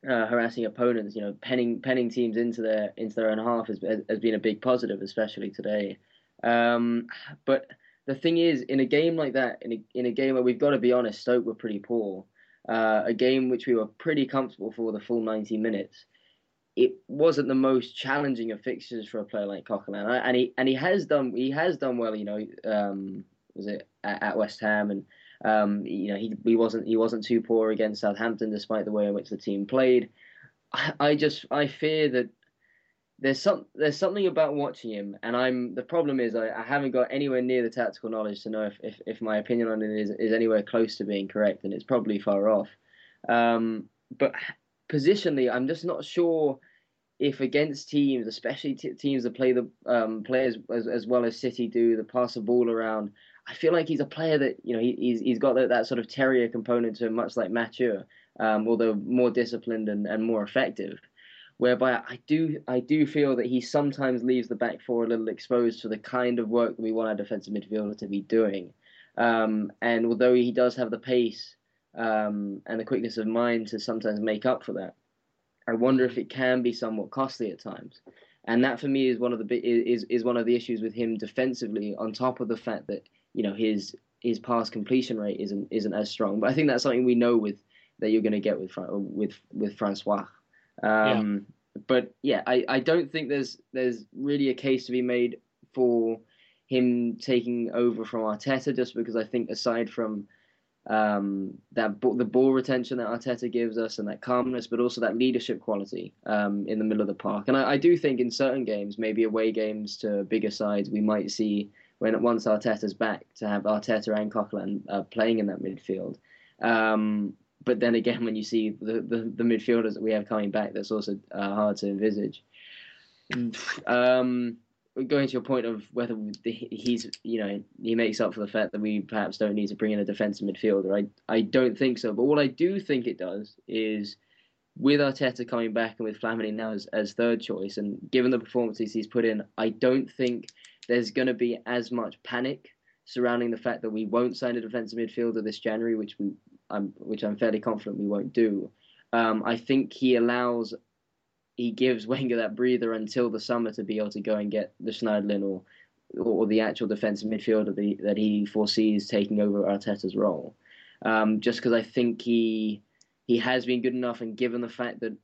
uh, harassing opponents. You know, penning penning teams into their into their own half has has been a big positive, especially today. Um, but the thing is, in a game like that, in a, in a game where we've got to be honest, Stoke were pretty poor. Uh, a game which we were pretty comfortable for the full 90 minutes. It wasn't the most challenging of fixtures for a player like Coquelin, and he and he has done he has done well. You know, um, was it at, West Ham and um, you know, he, he wasn't he wasn't too poor against Southampton, despite the way in which the team played. I, I just I fear that there's some there's something about watching him, and I'm the problem is I, I haven't got anywhere near the tactical knowledge to know if, if, if my opinion on it is, is anywhere close to being correct, and it's probably far off. Um, but positionally, I'm just not sure if against teams, especially t- teams that play the um, players as, as well as City do, that pass the ball around. I feel like he's a player that you know he, he's he's got that, that sort of terrier component to him, much like Mathieu, um, although more disciplined and, and more effective. Whereby I do I do feel that he sometimes leaves the back four a little exposed to the kind of work that we want our defensive midfielder to be doing. Um, and although he does have the pace um, and the quickness of mind to sometimes make up for that, I wonder if it can be somewhat costly at times. And that for me is one of the is is one of the issues with him defensively. On top of the fact that you know his his pass completion rate isn't isn't as strong. But I think that's something we know with that you're going to get with with with Francois. Um, yeah. But yeah, I, I don't think there's there's really a case to be made for him taking over from Arteta just because I think aside from um, that the ball retention that Arteta gives us and that calmness, but also that leadership quality um, in the middle of the park. And I, I, do think in certain games, maybe away games to bigger sides, we might see when once Arteta's back to have Arteta and Coquelin uh, playing in that midfield. Um, but then again, when you see the, the, the, midfielders that we have coming back, that's also uh, hard to envisage. Um, going to your point of whether he's, you know, he makes up for the fact that we perhaps don't need to bring in a defensive midfielder. I, I don't think so. But what I do think it does is with Arteta coming back and with Flamini now as, as third choice, and given the performances he's put in, I don't think there's going to be as much panic surrounding the fact that we won't sign a defensive midfielder this January, which we, I'm, which I'm fairly confident we won't do. Um, I think he allows, he gives Wenger that breather until the summer to be able to go and get the Schneiderlin or or the actual defensive midfielder that he, that he foresees taking over Arteta's role. Um, just because I think he he has been good enough, and given the fact that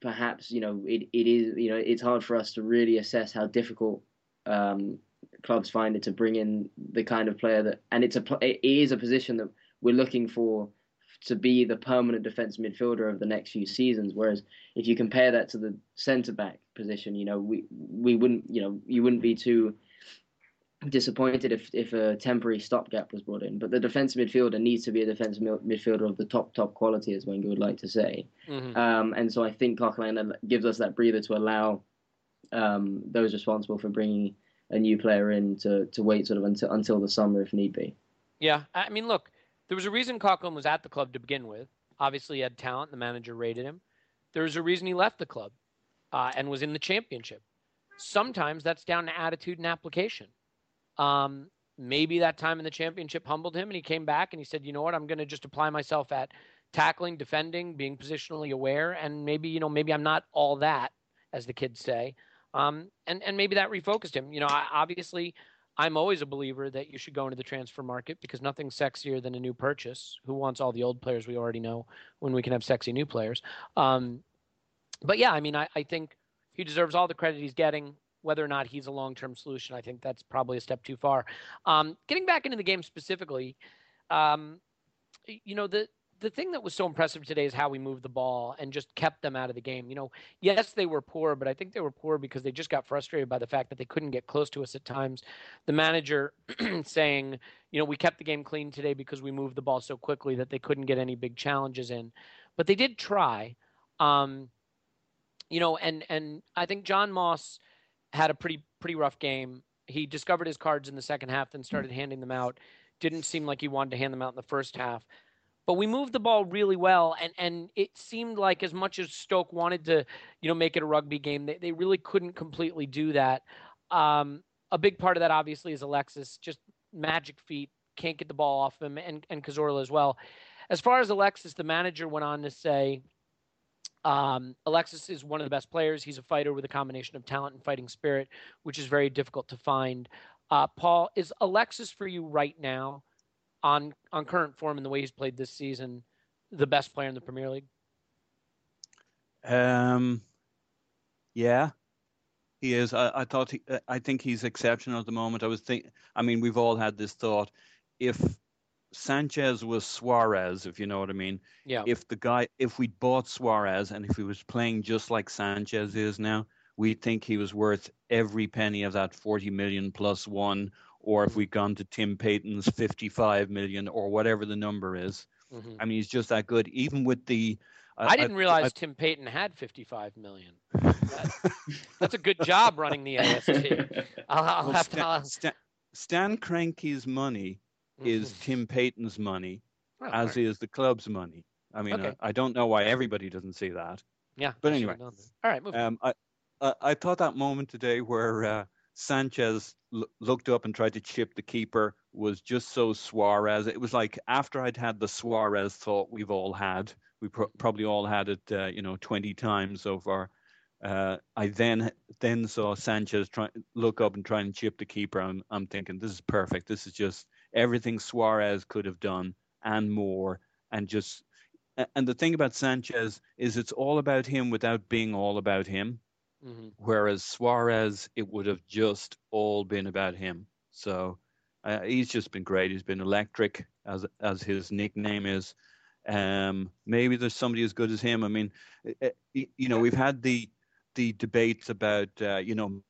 perhaps you know it, it is you know it's hard for us to really assess how difficult um, clubs find it to bring in the kind of player that, and it's a it is a position that we're looking for to be the permanent defense midfielder of the next few seasons. Whereas if you compare that to the centre back position, you know we we wouldn't you know you wouldn't be too disappointed if if a temporary stopgap was brought in. But the defensive midfielder needs to be a defensive midfielder of the top top quality, as Wenger would like to say. Mm-hmm. Um, and so I think Coquelin gives us that breather to allow um, those responsible for bringing a new player in to, to wait sort of until until the summer if need be. Yeah, I mean, look, There was a reason Coquelin was at the club to begin with. Obviously, he had talent. The manager rated him. There was a reason he left the club uh, and was in the championship. Sometimes that's down to attitude and application. Um, maybe that time in the championship humbled him and he came back and he said, you know what, I'm going to just apply myself at tackling, defending, being positionally aware, and maybe you know maybe I'm not all that, as the kids say, um, and and maybe that refocused him. You know, I, obviously. I'm always a believer that you should go into the transfer market because nothing's sexier than a new purchase. Who wants all the old players we already know when we can have sexy new players? Um, but yeah, I mean, I, I think he deserves all the credit he's getting. Whether or not he's a long term solution, I think that's probably a step too far. Um, getting back into the game specifically, um, you know, the the thing that was so impressive today is how we moved the ball and just kept them out of the game. You know, yes, they were poor, but I think they were poor because they just got frustrated by the fact that they couldn't get close to us at times. The manager saying, you know, we kept the game clean today because we moved the ball so quickly that they couldn't get any big challenges in. But they did try. Um, you know, and and I think John Moss had a pretty pretty rough game. He discovered his cards in the second half, then started handing them out. Didn't seem like he wanted to hand them out in the first half. But we moved the ball really well, and, and it seemed like as much as Stoke wanted to, you know, make it a rugby game, they, they really couldn't completely do that. Um, a big part of that, obviously, is Alexis, just magic feet, can't get the ball off him, and, and Cazorla as well. As far as Alexis, the manager went on to say, um, Alexis is one of the best players. He's a fighter with a combination of talent and fighting spirit, which is very difficult to find. Uh, Paul, is Alexis for you right now? On on current form and the way he's played this season, the best player in the Premier League? Um, yeah, he is. I, I thought he, I think he's exceptional at the moment. I was think. I mean, we've all had this thought: if Sanchez was Suarez, if you know what I mean. Yeah. If the guy, if we bought Suarez and if he was playing just like Sanchez is now, we'd think he was worth every penny of that 40 million plus one or if we'd gone to Tim Payton's 55 million or whatever the number is. Mm-hmm. I mean, he's just that good. Even with the. I, I didn't I, realize I, Tim Payton had 55 million. That, that's a good job running the AST. I'll, I'll well, have Stan, to. I'll... Stan, Stan Kroenke's money mm-hmm. is Tim Payton's money, oh, as right. is the club's money. I mean, okay. I, don't know why everybody doesn't see that. Yeah. But anyway. All right. Um, I, I thought that moment today where uh, Sanchez l- looked up and tried to chip the keeper was just so Suarez. It was like after I'd had the Suarez thought we've all had. We pro- probably all had it, uh, you know, 20 times so far. Uh, I then then saw Sanchez try look up and try and chip the keeper. I'm, I'm thinking this is perfect. This is just everything Suarez could have done and more. And just and the thing about Sanchez is it's all about him without being all about him. Mm-hmm. Whereas Suarez, it would have just all been about him. So uh, he's just been great. He's been electric, as as his nickname is. Um, maybe there's somebody as good as him. I mean, uh, you know, we've had the the debates about uh, you know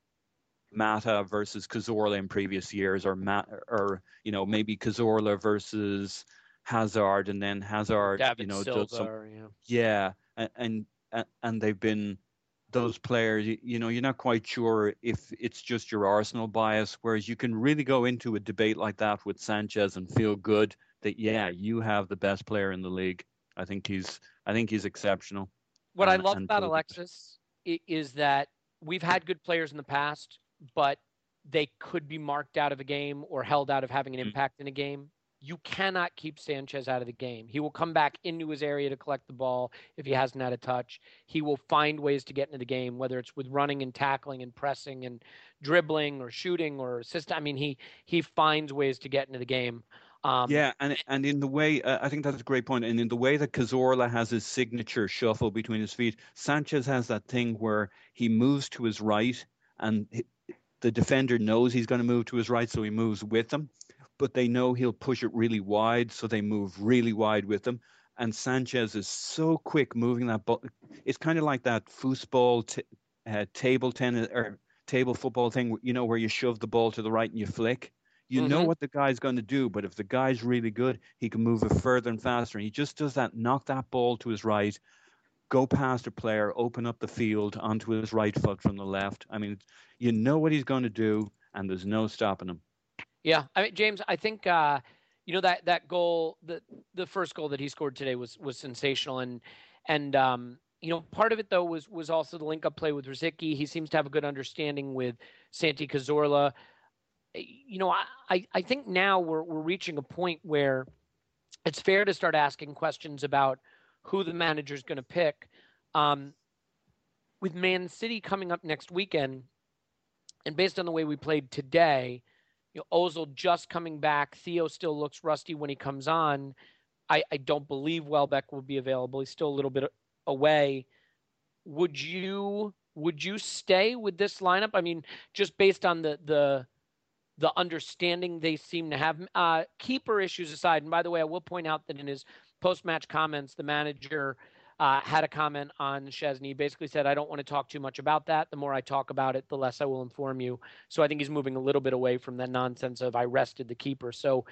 Mata versus Cazorla in previous years, or Ma- or you know maybe Cazorla versus Hazard, and then Hazard, David you know, Silva, some, yeah, yeah, and, and and they've been those players, you, you, know, you're not quite sure if it's just your Arsenal bias, whereas you can really go into a debate like that with Sanchez and feel good that yeah, you have the best player in the league. I think he's I think he's exceptional. What and, I love about Alexis is that we've had good players in the past, but they could be marked out of a game or held out of having an mm. impact in a game you cannot keep Sanchez out of the game. He will come back into his area to collect the ball if he hasn't had a touch. He will find ways to get into the game, whether it's with running and tackling and pressing and dribbling or shooting or assist. I mean, he he finds ways to get into the game. Um, yeah, and and in the way uh, I think that's a great point, and in the way that Cazorla has his signature shuffle between his feet, Sanchez has that thing where he moves to his right, and the defender knows he's going to move to his right, so he moves with him but they know he'll push it really wide, so they move really wide with him. And Sanchez is so quick moving that ball. It's kind of like that foosball, t- uh, table tennis or table football thing, you know, where you shove the ball to the right and you flick. You mm-hmm. know what the guy's going to do, but if the guy's really good, he can move it further and faster. And he just does that, knock that ball to his right, go past a player, open up the field onto his right foot from the left. I mean, you know what he's going to do, and there's no stopping him. Yeah, I mean, James, I think uh, you know that that goal, the the first goal that he scored today was was sensational, and and um, you know part of it though was was also the link up play with Rosicky. He seems to have a good understanding with Santi Cazorla. You know, I I think now we're we're reaching a point where it's fair to start asking questions about who the manager is going to pick. Um, with Man City coming up next weekend, and based on the way we played today, you know, Ozil just coming back. Theo still looks rusty when he comes on. I, I don't believe Welbeck will be available. He's still a little bit away. Would you would you stay with this lineup? I mean, just based on the the the understanding they seem to have. Uh, keeper issues aside, and by the way, I will point out that in his post match comments, the manager uh, had a comment on Szczesny. Basically said, I don't want to talk too much about that. The more I talk about it, the less I will inform you. So I think he's moving a little bit away from that nonsense of I rested the keeper. So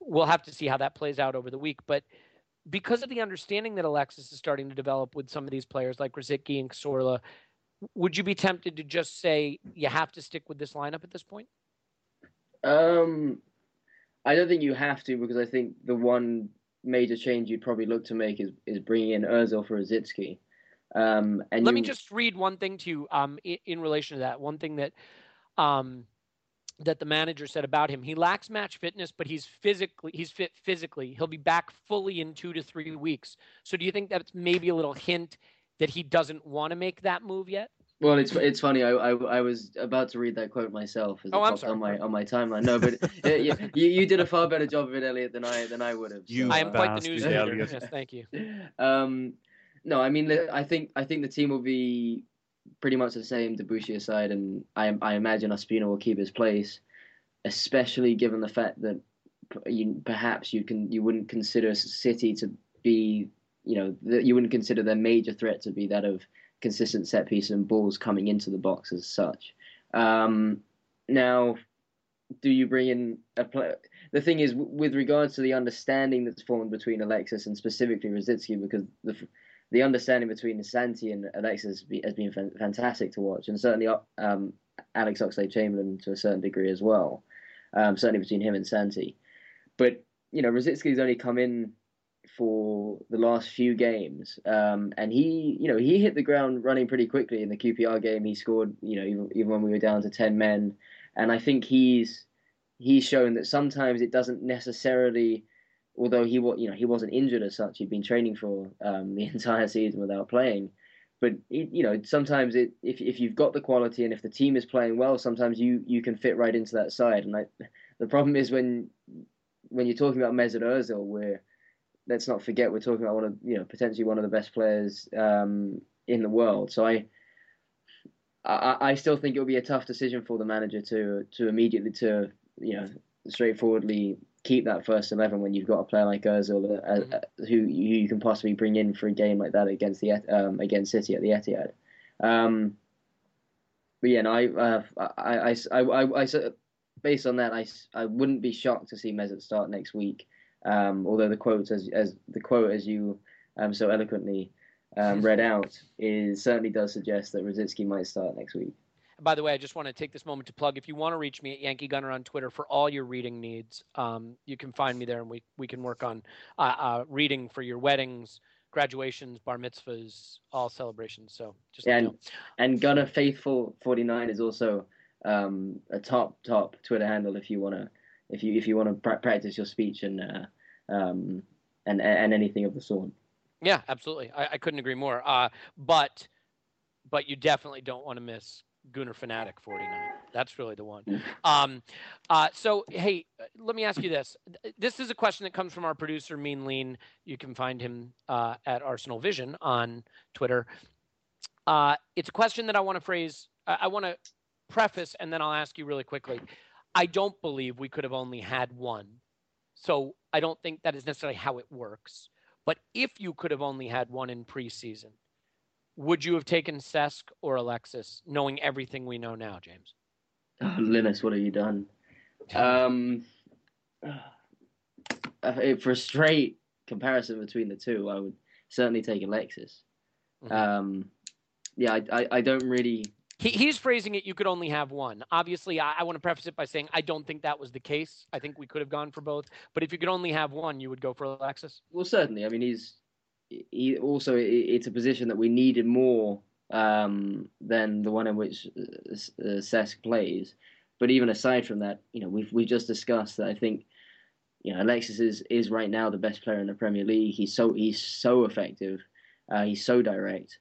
we'll have to see how that plays out over the week. But because of the understanding that Alexis is starting to develop with some of these players like Rosicky and Cazorla, would you be tempted to just say you have to stick with this lineup at this point? Um, I don't think you have to because I think the one major change you'd probably look to make is, is bringing in Özil for Rosicky. Um, and let you, me just read one thing to you um, in, in, relation to that. One thing that um, that the manager said about him: he lacks match fitness, but he's physically he's fit physically. He'll be back fully in two to three weeks. So, do you think that's maybe a little hint that he doesn't want to make that move yet? Well, it's it's funny. I, I, I was about to read that quote myself as oh, I'm sorry. on my on my timeline. No, but you, you, you did a far better job of it, Elliot, than I than I would have. So, you I am quite the news editor. Elliot. Yes, thank you. Um, no, I mean, I think I think the team will be pretty much the same, Debuchy aside, and I I imagine Ospina will keep his place, especially given the fact that you, perhaps you can you wouldn't consider City to be you know that you wouldn't consider their major threat to be that of consistent set piece and balls coming into the box as such. Um, now, do you bring in a player? The thing is, with regards to the understanding that's formed between Alexis and specifically Rosicky, because the the understanding between Santi and Alexis has been fantastic to watch, and certainly um, Alex Oxlade Chamberlain to a certain degree as well. Um, certainly between him and Santi, but you know Rosicky's only come in for the last few games, um, and he, you know, he hit the ground running pretty quickly in the QPR game. He scored, you know, even, when we were down to ten men, and I think he's he's shown that sometimes it doesn't necessarily, although he you know, he wasn't injured as such. He'd been training for um, the entire season without playing, but you know, sometimes it if if you've got the quality and if the team is playing well, sometimes you you can fit right into that side. And I, the problem is when when you're talking about Mesut Ozil, where let's not forget we're talking about one of you know potentially one of the best players um, in the world. So I, I, I still think it will be a tough decision for the manager to to immediately to you know straightforwardly keep that first eleven when you've got a player like Özil uh, mm-hmm. uh, who you can possibly bring in for a game like that against the um, against City at the Etihad. Um, but yeah, no, I, uh, I, I, I, I, I, based on that, I, I wouldn't be shocked to see Mesut start next week. Um, although the quote, as, as the quote as you um, so eloquently um, read out, is certainly does suggest that Rosicky might start next week. By the way, I just want to take this moment to plug. If you want to reach me at Yankee Gunner on Twitter for all your reading needs, um, you can find me there, and we we can work on uh, uh, reading for your weddings, graduations, bar mitzvahs, all celebrations. So just and know. and Gunner Faithful forty nine is also um, a top top Twitter handle if you want to if you if you want to pra- practice your speech and uh, um, and and anything of the sort. Yeah, absolutely. I, I couldn't agree more. Uh, but but you definitely don't want to miss Gooner Fanatic 49. That's really the one. Mm. Um, uh, so, hey, let me ask you this. This is a question that comes from our producer, Mean Lean. You can find him uh, at Arsenal Vision on Twitter. Uh, it's a question that I want to phrase, I, I want to preface, and then I'll ask you really quickly. I don't believe we could have only had one so I don't think that is necessarily how it works. But if you could have only had one in preseason, would you have taken Cesc or Alexis, knowing everything we know now, James? Oh, Linus, what have you done? Um, for a straight comparison between the two, I would certainly take Alexis. Mm-hmm. Um, yeah, I, I, I, don't really, he, he's phrasing it you could only have one. Obviously I, I, want to preface it by saying i don't think that was the case. I think we could have gone for both. But if you could only have one you would go for alexis. Well certainly. I mean he's he also it's a position that we needed more um, than the one in which uh, uh plays. But even aside from that you know we've we just discussed that i think you know alexis is is right now the best player in the premier league. He's so he's so effective uh, he's so direct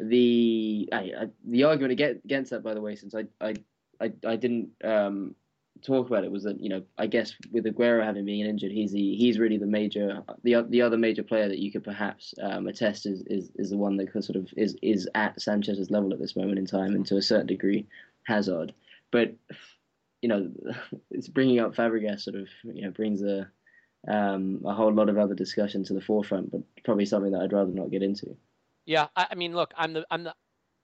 the I, I, the argument against that, by the way, since I I I, I didn't um, talk about it, was that you know I guess with Aguero having been injured, he's the he's really the major the the other major player that you could perhaps um, attest is, is is the one that sort of is is at Sanchez's level at this moment in time, and to a certain degree, Hazard. But you know, it's bringing up Fabregas sort of you know brings a um, a whole lot of other discussion to the forefront, but probably something that I'd rather not get into. Yeah, I, I mean, look, I'm the I'm the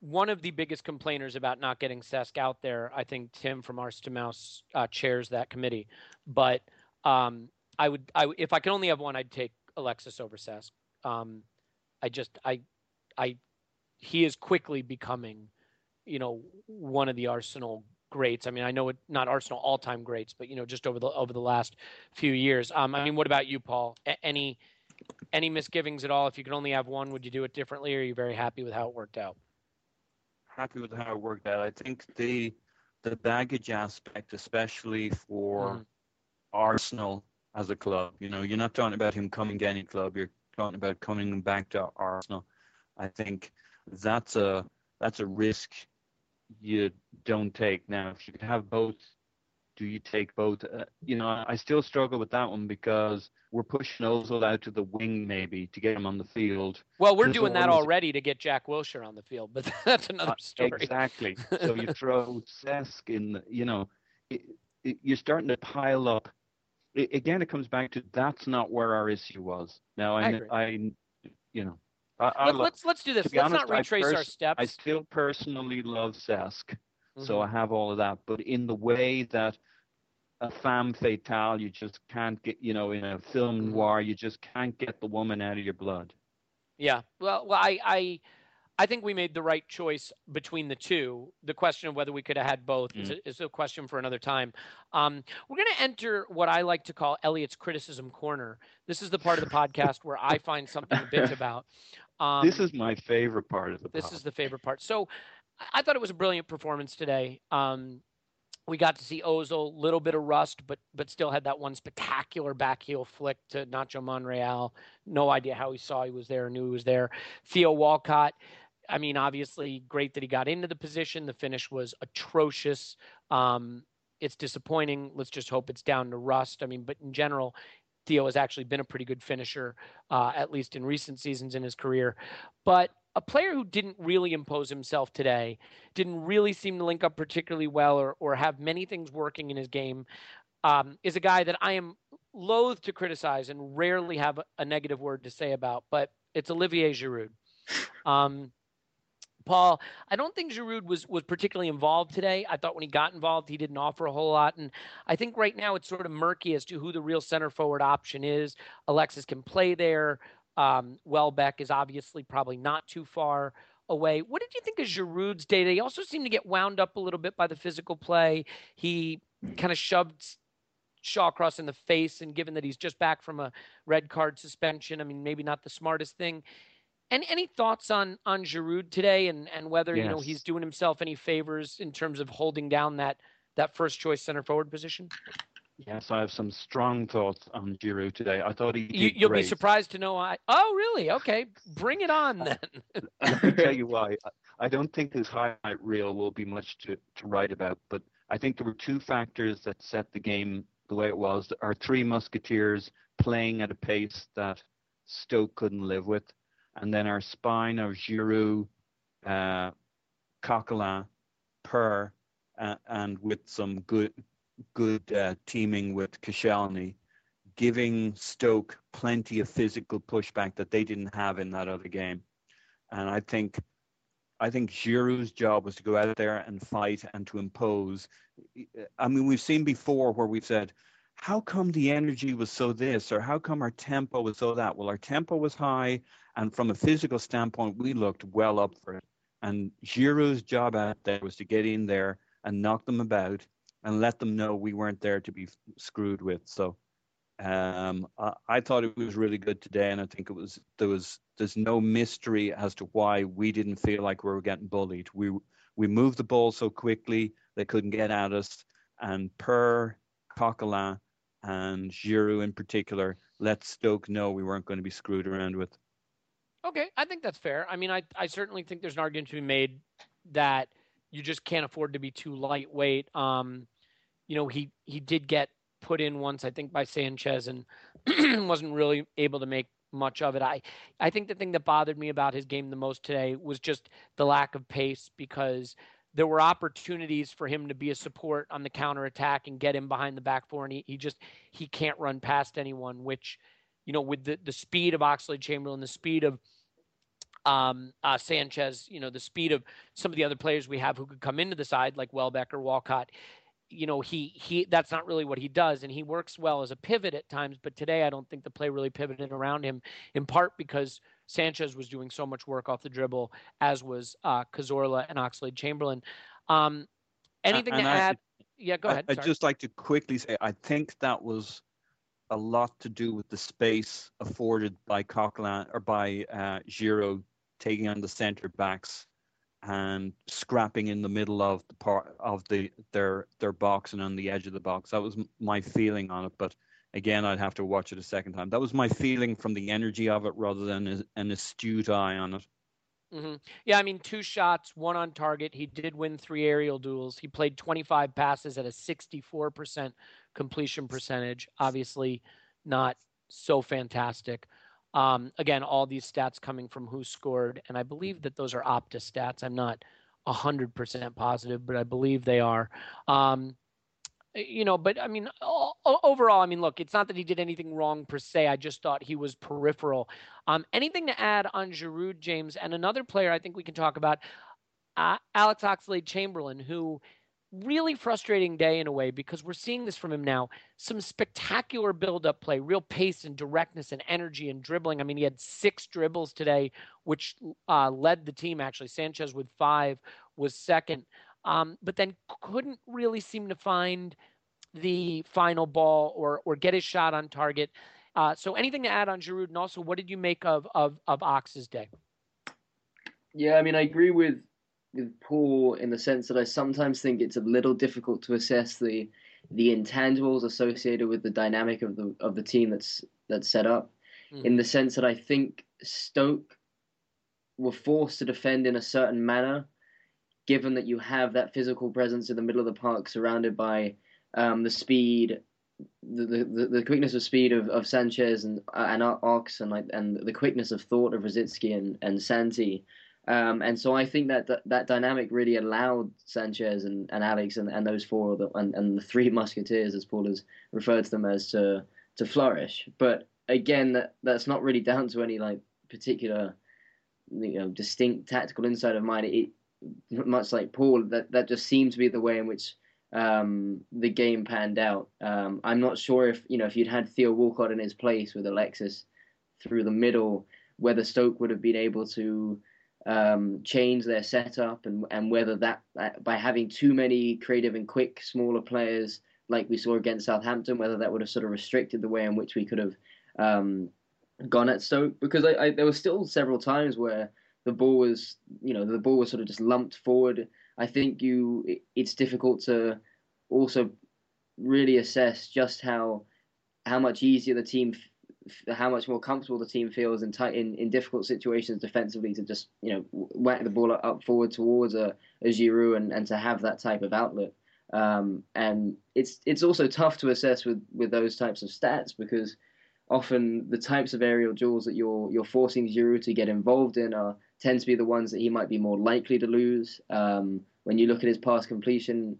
one of the biggest complainers about not getting Cesc out there. I think Tim from Arse to Mouse uh, chairs that committee, but um, I would I if I could only have one, I'd take Alexis over Cesc. Um, I just I I he is quickly becoming, you know, one of the Arsenal greats. I mean, I know it not Arsenal all-time greats, but you know, just over the over the last few years. Um, I mean, what about you, Paul? A- any any misgivings at all? If you could only have one, would you do it differently, or are you very happy with how it worked out? Happy with how it worked out. I think the the baggage aspect, especially for mm. Arsenal as a club, you know, you're not talking about him coming to any club. You're talking about coming back to Arsenal. I think that's a that's a risk you don't take. Now, if you could have both do you take both? Uh, you know, I still struggle with that one because we're pushing Ozil out to the wing maybe to get him on the field. Well, we're doing that already to get Jack Wilshere on the field, but that's another uh, story. Exactly. so you throw Cesc in, you know, it, it, you're starting to pile up. It, again, it comes back to that's not where our issue was. Now, I, I, I you know, I, Let, us let's, let's do this. Let's honest, not retrace pers- our steps. I still personally love Cesc, mm-hmm. so I have all of that. But in the way that a femme fatale. You just can't get, you know, in a film mm-hmm. noir, you just can't get the woman out of your blood. Yeah. Well, well, I, I, I think we made the right choice between the two. The question of whether we could have had both mm-hmm. is, a, is, a, question for another time. Um, we're going to enter what I like to call Elliot's criticism corner. This is the part of the podcast where I find something to bitch about. Um, this is my favorite part of the. This is the favorite part. So, I thought it was a brilliant performance today. Um, we got to see Ozil, little bit of rust, but but still had that one spectacular back heel flick to Nacho Monreal. No idea how he saw he was there, knew he was there. Theo Walcott, I mean, obviously great that he got into the position. The finish was atrocious. Um, it's disappointing. Let's just hope it's down to rust. I mean, but in general, Theo has actually been a pretty good finisher, uh, at least in recent seasons in his career. But a player who didn't really impose himself today, didn't really seem to link up particularly well or, or have many things working in his game, um, is a guy that I am loath to criticize and rarely have a negative word to say about, but it's Olivier Giroud. Um, Paul, I don't think Giroud was was particularly involved today. I thought when he got involved, he didn't offer a whole lot, and I think right now it's sort of murky as to who the real center forward option is. Alexis can play there. Um, Welbeck is obviously probably not too far away. What did you think of Giroud's day? He also seemed to get wound up a little bit by the physical play. He kind of shoved Shawcross in the face, and given that he's just back from a red card suspension, I mean, maybe not the smartest thing. Any any thoughts on on Giroud today, and and whether yes. you know he's doing himself any favors in terms of holding down that that first choice center forward position? Yes, I have some strong thoughts on Giroud today. I thought he. You, will be surprised to know I. Oh, really? Okay, bring it on then. Let me tell you why. I don't think his highlight reel will be much to, to write about, but I think there were two factors that set the game the way it was. Our three musketeers playing at a pace that Stoke couldn't live with, and then our spine of Giroud, uh, Coquelin, Per, uh, and with some good good uh, teaming with Koscielny, giving Stoke plenty of physical pushback that they didn't have in that other game. And I think I think Giroud's job was to go out there and fight and to impose. I mean, we've seen before where we've said, how come the energy was so this or how come our tempo was so that? Well, our tempo was high, and from a physical standpoint, we looked well up for it. And Giroud's job out there was to get in there and knock them about and let them know we weren't there to be screwed with. So um, I, I, thought it was really good today, and I think it was there was there's no mystery as to why we didn't feel like we were getting bullied. We we moved the ball so quickly they couldn't get at us, and Per Coquelin and Giroud in particular let Stoke know we weren't going to be screwed around with. Okay, I think that's fair. I mean, I I certainly think there's an argument to be made that you just can't afford to be too lightweight. Um, you know, he he did get put in once, I think, by Sanchez, and wasn't really able to make much of it. I I think the thing that bothered me about his game the most today was just the lack of pace because there were opportunities for him to be a support on the counter attack and get him behind the back four, and he, he just he can't run past anyone, which you know, with the, the speed of Oxlade Chamberlain, the speed of um, uh, Sanchez, you know, the speed of some of the other players we have who could come into the side, like Welbeck or Walcott, you know, he he that's not really what he does, and he works well as a pivot at times. But today, I don't think the play really pivoted around him, in part because Sanchez was doing so much work off the dribble, as was uh, Cazorla and Oxlade Chamberlain. Um, anything and to I, add? Yeah, go ahead. I'd just like to quickly say I think that was a lot to do with the space afforded by Coquelin or by uh, Giroud taking on the centre backs and scrapping in the middle of the part of the their their box and on the edge of the box. That was my feeling on it, but again, I'd have to watch it a second time. That was my feeling from the energy of it, rather than an astute eye on it. Mm-hmm. Yeah, I mean, two shots, one on target. He did win three aerial duels. He played 25 passes at a 64% completion percentage. Obviously, not so fantastic. Um, again, all these stats coming from who scored, and I believe that those are Opta stats. I'm not 100% positive, but I believe they are. Um, you know, but I mean, overall, I mean, look, it's not that he did anything wrong per se. I just thought he was peripheral. Um, anything to add on Giroud, James, and another player I think we can talk about, uh, Alex Oxlade Chamberlain, who really frustrating day in a way because we're seeing this from him now. Some spectacular build-up play, real pace and directness and energy and dribbling. I mean, he had six dribbles today, which uh, led the team. Actually, Sanchez with five was second, um, but then couldn't really seem to find the final ball or or get his shot on target. Uh, so, anything to add on Giroud, and also, what did you make of of of Ox's day? Yeah, I mean, I agree with with Paul in the sense that I sometimes think it's a little difficult to assess the the intangibles associated with the dynamic of the of the team that's that's set up. Mm. In the sense that I think Stoke were forced to defend in a certain manner, given that you have that physical presence in the middle of the park, surrounded by um, the speed, the, the the quickness of speed of, of Sanchez and and Ox and like and the quickness of thought of Rosicky and and Santi. Um, and so I think that, that dynamic really allowed Sanchez and, and Alex and, and those four the, and, and the three musketeers, as Paul has referred to them as, to to flourish. But again, that that's not really down to any like particular, you know, distinct tactical insight of mine. It, much like Paul, that that just seemed to be the way in which um, the game panned out. Um, I'm not sure if you know if you'd had Theo Walcott in his place with Alexis through the middle, whether Stoke would have been able to um, change their setup and and whether that, by having too many creative and quick smaller players like we saw against Southampton, whether that would have sort of restricted the way in which we could have um, gone at Stoke because I, I, there were still several times where the ball was you know the ball was sort of just lumped forward. I think you it, it's difficult to also really assess just how how much easier the team how much more comfortable the team feels in tight in, in difficult situations defensively to just you know whack the ball up forward towards a, a Giroud and, and to have that type of outlet. Um, and it's it's also tough to assess with, with those types of stats because often the types of aerial duels that you're you're forcing Giroud to get involved in are tend to be the ones that he might be more likely to lose. Um, when you look at his pass completion,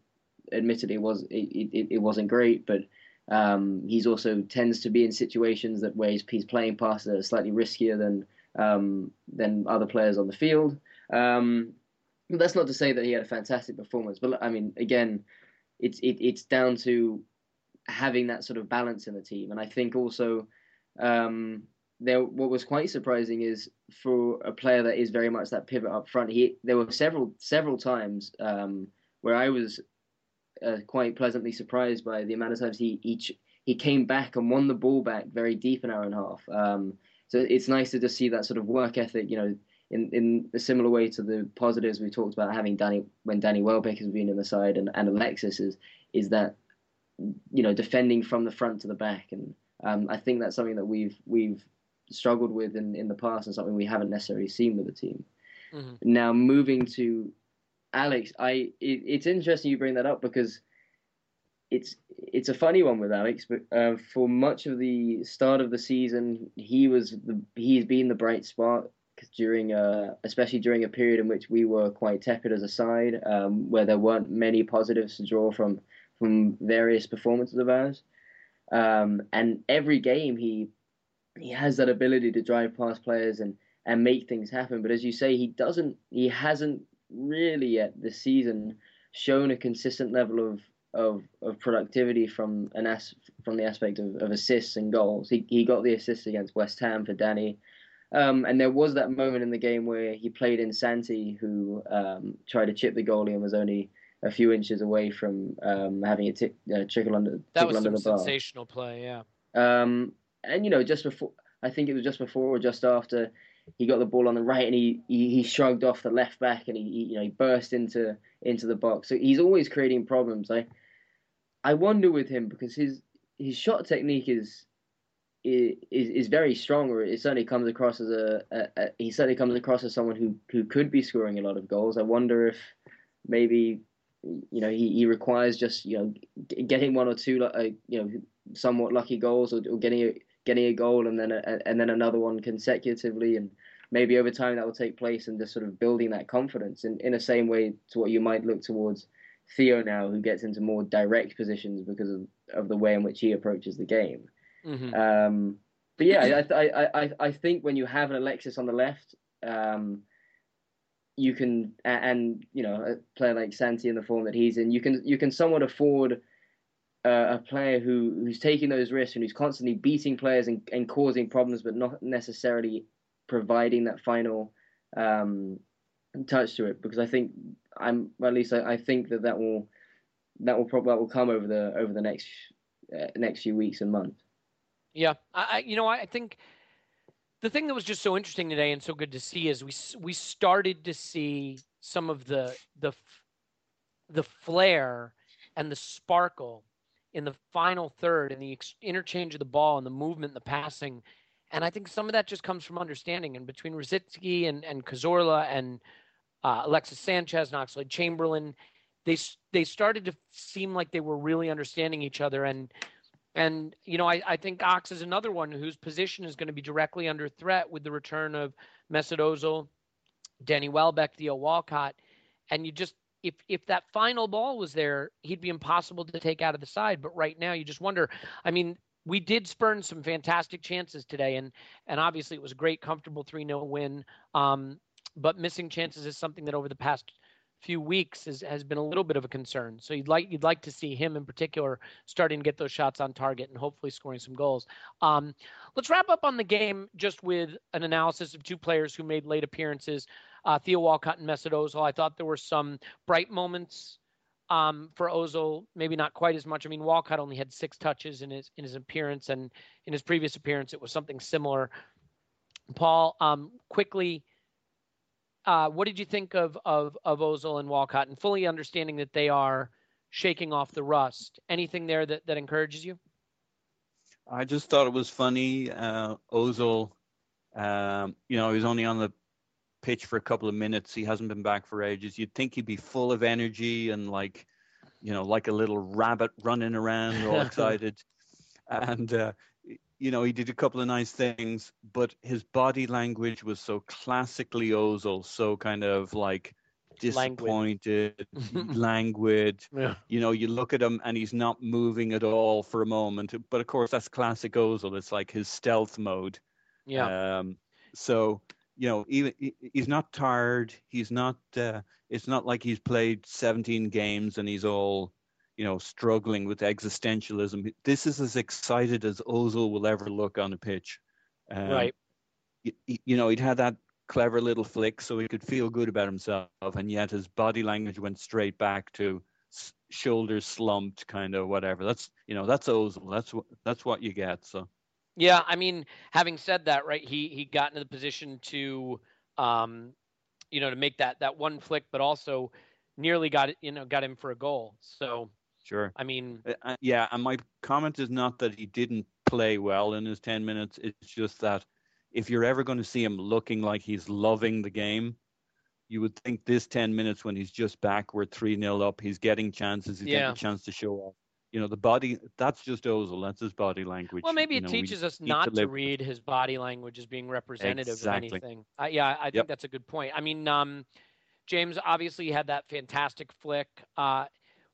admittedly it was it, it, it wasn't great, but um, he's also tends to be in situations that where he's, he's playing passes that are slightly riskier than um, than other players on the field. Um, that's not to say that he had a fantastic performance, but I mean, again, it's it, it's down to having that sort of balance in the team, and I think also um, there, what was quite surprising is for a player that is very much that pivot up front. He there were several several times um, where I was uh, quite pleasantly surprised by the amount of times he each he came back and won the ball back very deep in our own half. Um, so it's nice to just see that sort of work ethic. You know, in in a similar way to the positives we talked about having Danny when Danny Welbeck has been in the side and, and Alexis is is that you know defending from the front to the back and um, I think that's something that we've we've struggled with in, in the past and something we haven't necessarily seen with the team. Mm-hmm. Now moving to Alex, I it, it's interesting you bring that up because it's it's a funny one with Alex, but uh, for much of the start of the season, he was the he's been the bright spot during uh, especially during a period in which we were quite tepid as a side, um, where there weren't many positives to draw from from various performances of ours. Um, and every game he he has that ability to drive past players and and make things happen. But as you say, he doesn't. He hasn't really yet this season shown a consistent level of of, of productivity from an as, from the aspect of, of assists and goals. He he got the assist against West Ham for Danny. Um, and there was that moment in the game where he played in Santi, who um, tried to chip the goalie and was only a few inches away from um, having a t- uh, trickle under. That was under some sensational play, yeah. Um, and you know, just before, I think it was just before or just after he got the ball on the right, and he, he, he shrugged off the left back, and he, he, you know he burst into into the box. So he's always creating problems. I I wonder with him because his his shot technique is is is very strong, or it certainly comes across as a, a, a, he certainly comes across as someone who who could be scoring a lot of goals. I wonder if maybe you know he, he requires just you know getting one or two uh, you know somewhat lucky goals or, or getting a, getting a goal and then a, and then another one consecutively and maybe over time that will take place and just sort of building that confidence in in the same way to what you might look towards Theo now who gets into more direct positions because of, of the way in which he approaches the game. Mm-hmm. Um, but yeah, I, I, I, I think when you have an Alexis on the left, um, you can and you know a player like Santi in the form that he's in, you can you can somewhat afford uh, a player who who's taking those risks and who's constantly beating players and, and causing problems, but not necessarily providing that final um, touch to it. Because I think I'm well, at least I, I, think that that will that will probably that will come over the over the next uh, next few weeks and months. Yeah, I you know I think the thing that was just so interesting today and so good to see is we we started to see some of the the the flair and the sparkle in the final third and the interchange of the ball and the movement and the passing and I think some of that just comes from understanding and between Rosicky and and Cazorla and uh, Alexis Sanchez and Oxlade Chamberlain they they started to seem like they were really understanding each other and and, you know, I, I think Ox is another one whose position is going to be directly under threat with the return of Mesut Ozil, Danny Welbeck, Theo Walcott. And you just, if, if that final ball was there, he'd be impossible to take out of the side. But right now, you just wonder. I mean, we did spurn some fantastic chances today, and and obviously it was a great, comfortable 3 0 win. Um, but missing chances is something that over the past few weeks is, has been a little bit of a concern. So you'd like you'd like to see him in particular starting to get those shots on target and hopefully scoring some goals. Um, let's wrap up on the game just with an analysis of two players who made late appearances, uh, Theo Walcott and Mesut Ozil. I thought there were some bright moments um, for Ozil, maybe not quite as much. I mean, Walcott only had six touches in his in his appearance, and in his previous appearance, it was something similar. Paul, um, quickly uh, what did you think of, of of Ozil and Walcott, and fully understanding that they are shaking off the rust? Anything there that, that encourages you? I just thought it was funny. Uh, Ozil, um, you know, he's only on the pitch for a couple of minutes. He hasn't been back for ages. You'd think he'd be full of energy and like, you know, like a little rabbit running around, all excited. and uh, you know, he did a couple of nice things, but his body language was so classically Ozil, so kind of like disappointed, languid. languid. Yeah. You know, you look at him and he's not moving at all for a moment. But of course, that's classic Ozil. It's like his stealth mode. Yeah. Um, so you know, even he's not tired. He's not. Uh, it's not like he's played 17 games and he's all you know, struggling with existentialism. This is as excited as Ozil will ever look on a pitch. Um, right. You, you know, he'd had that clever little flick so he could feel good about himself, and yet his body language went straight back to shoulders slumped, kind of whatever. That's you know that's Ozil. That's what that's what you get. So. Yeah, I mean, having said that, right? He he got into the position to, um, you know, to make that that one flick, but also nearly got it, you know, got him for a goal. So sure. I mean, uh, uh, yeah, and my comment is not that he didn't play well in his ten minutes. It's just that if you're ever going to see him looking like he's loving the game, you would think this 10 minutes when he's just back, we're 3 0 up, he's getting chances, he's yeah. getting a chance to show off. You know, the body, that's just Ozil. That's his body language. Well, maybe you it know, teaches us not to, to, read his body language as being representative exactly. of anything. Uh, yeah, I think yep. that's a good point. I mean, um, James obviously had that fantastic flick. Uh,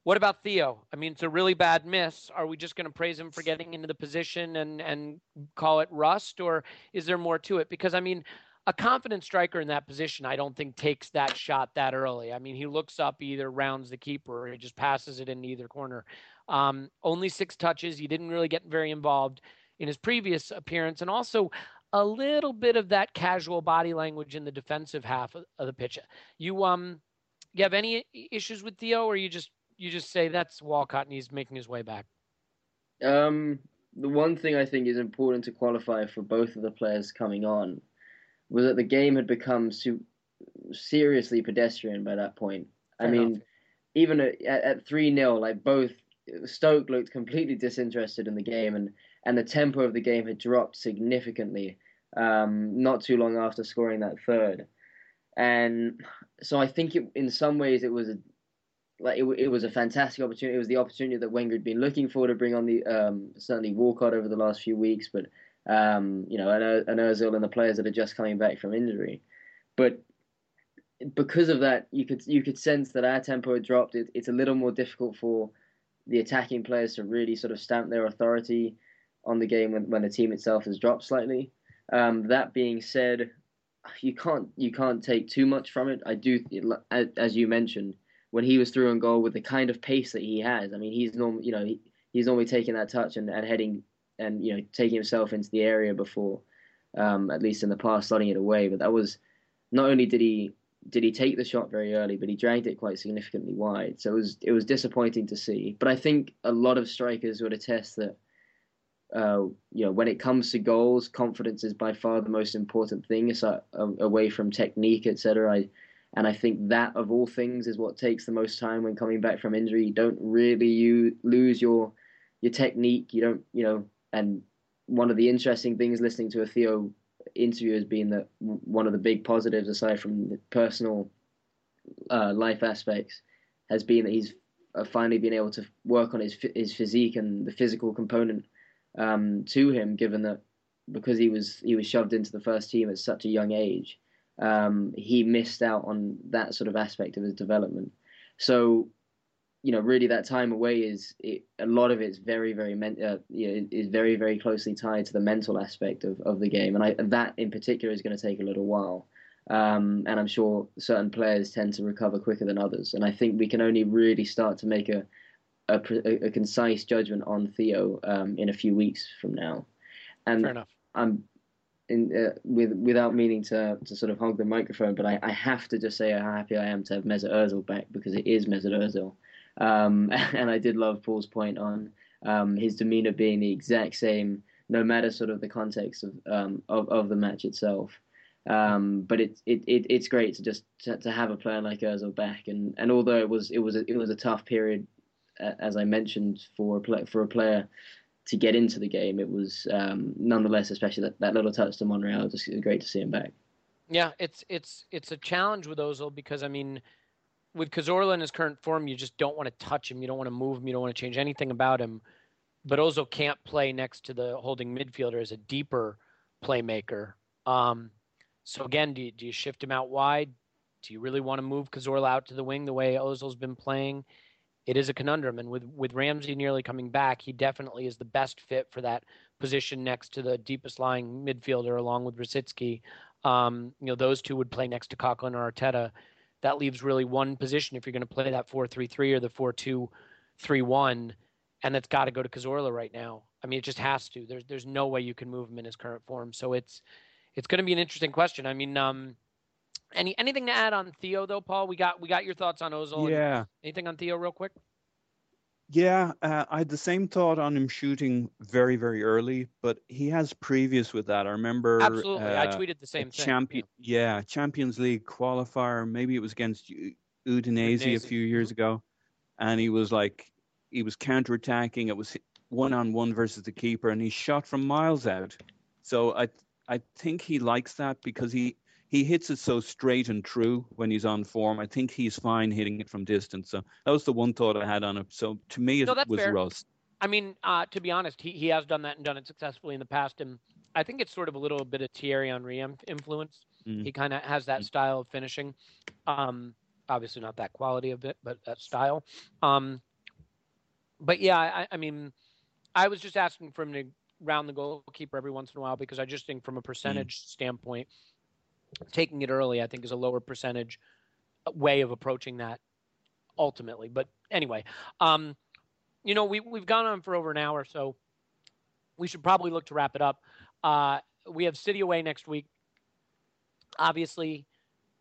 what about Theo? I mean, it's a really bad miss. Are we just going to praise him for getting into the position and and call it rust, or is there more to it? Because I mean, a confident striker in that position, I don't think takes that shot that early. I mean, he looks up, either rounds the keeper, or he just passes it in either corner. Um, only six touches. He didn't really get very involved in his previous appearance, and also a little bit of that casual body language in the defensive half of, of the pitch. You um, you have any issues with Theo, or you just you just say that's Walcott and he's making his way back? Um, the one thing I think is important to qualify for both of the players coming on was that the game had become su- seriously pedestrian by that point. Fair I mean, enough. even at three 0 like both Stoke looked completely disinterested in the game, and and the tempo of the game had dropped significantly. Um, not too long after scoring that third, and so I think it, in some ways it was a, like it, it was a fantastic opportunity. It was the opportunity that Wenger had been looking for to bring on the um, certainly Walcott over the last few weeks, but um, you know, and, Ozil and the players that are just coming back from injury. But because of that, you could you could sense that our tempo had dropped. It, it's a little more difficult for the attacking players to really sort of stamp their authority on the game when, when the team itself has dropped slightly. Um, that being said, you can't you can't take too much from it. I do, as you mentioned, when he was through on goal with the kind of pace that he has. I mean, he's normally you know he, he's normally taking that touch and, and heading and you know taking himself into the area before, um, at least in the past, slotting it away. But that was not only did he did he take the shot very early, but he dragged it quite significantly wide. So it was it was disappointing to see. But I think a lot of strikers would attest that. Uh, you know, when it comes to goals, confidence is by far the most important thing. It's uh, away from technique, etc. And I think that of all things is what takes the most time when coming back from injury. You don't really you lose your your technique. You don't, you know, and one of the interesting things listening to a Theo interview has been that one of the big positives, aside from the personal uh, life aspects, has been that he's uh, finally been able to work on his his physique and the physical component um, to him, given that because he was he was shoved into the first team at such a young age, um, he missed out on that sort of aspect of his development. So you know, really that time away is it, a lot of it's very, very men, uh, you know, is very, very closely tied to the mental aspect of, of the game, and I, that in particular is going to take a little while. Um, and I'm sure certain players tend to recover quicker than others, and I think we can only really start to make a a, a concise judgment on Theo um, in a few weeks from now. And Fair enough. I'm in, uh, with without meaning to to sort of hog the microphone, but I, I have to just say how happy I am to have Mesut Ozil back because it is Mesut Ozil. Um, and I did love Paul's point on um, his demeanor being the exact same, no matter sort of the context of um, of, of the match itself. Um, but it, it, it it's great to just to, to have a player like Özil back, and, and although it was it was a, it was a tough period, as I mentioned for a play, for a player to get into the game, it was um, nonetheless, especially that, that little touch to Monreal, just great to see him back. Yeah, it's it's it's a challenge with Ozil because I mean with Cazorla in his current form, you just don't want to touch him. You don't want to move him. You don't want to change anything about him. But Ozil can't play next to the holding midfielder as a deeper playmaker. Um, so again, do you, do you shift him out wide? Do you really want to move Cazorla out to the wing the way Ozil's been playing? It is a conundrum, and with with Ramsey nearly coming back, he definitely is the best fit for that position next to the deepest lying midfielder, along with Rosicky. Um, you know, those two would play next to Coquelin or Arteta that leaves really one position if you're going to play that 4-3-3 or the 4-2-3-1 and that's got to go to Cazorla right now. I mean, it just has to. There's there's no way you can move him in his current form. So it's it's going to be an interesting question. I mean, um, any anything to add on Theo though, Paul? We got we got your thoughts on Ozil. Yeah. Anything on Theo, real quick? Yeah, uh, I had the same thought on him shooting very, very early, but he has previous with that. I remember absolutely. Uh, I tweeted the same thing. Champion, yeah. Champions League qualifier. Maybe it was against Udinese, Udinese. a few years mm-hmm. ago, and he was like he was counterattacking. It was one on one versus the keeper, and he shot from miles out. So I I think he likes that because he he hits it so straight and true when he's on form. I think he's fine hitting it from distance. So that was the one thought I had on him. So to me, it no, was fair. Russ. I mean, uh, to be honest, he, he has done that and done it successfully in the past. And I think it's sort of a little bit of Thierry Henry influence. Mm. He kind of has that mm. style of finishing. Um, obviously, not that quality of it, but that style. Um, but yeah, I, I mean, I was just asking for him to round the goalkeeper every once in a while because I just think from a percentage mm. standpoint, taking it early, I think, is a lower percentage way of approaching that ultimately. But anyway, um, you know, we, we've gone on for over an hour, so we should probably look to wrap it up. Uh, we have City away next week. Obviously,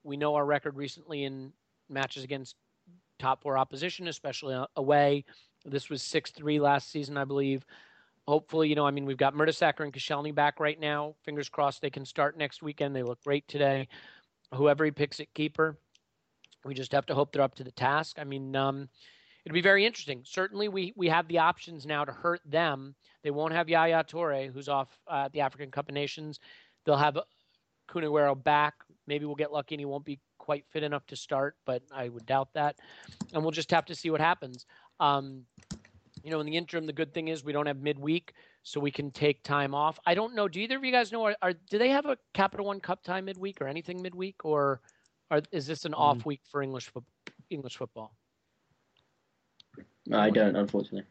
we know our record recently in matches against top four opposition, especially away. This was 6 3 last season, I believe hopefully, you know, I mean, we've got Mertesacker and Koscielny back right now. Fingers crossed they can start next weekend. They look great today. Whoever he picks at keeper, we just have to hope they're up to the task. I mean, um, it'll be very interesting. Certainly, we we have the options now to hurt them. They won't have Yaya Toure, who's off uh, the African Cup of Nations. They'll have Kun back. Maybe we'll get lucky and he won't be quite fit enough to start, but I would doubt that. And we'll just have to see what happens. Um, you know, in the interim, the good thing is we don't have midweek, so we can take time off. I don't know. Do either of you guys know? Are, are do they have a Capital One Cup time midweek or anything midweek, or are, is this an mm. off week for English fo- English football? No, I don't, unfortunately.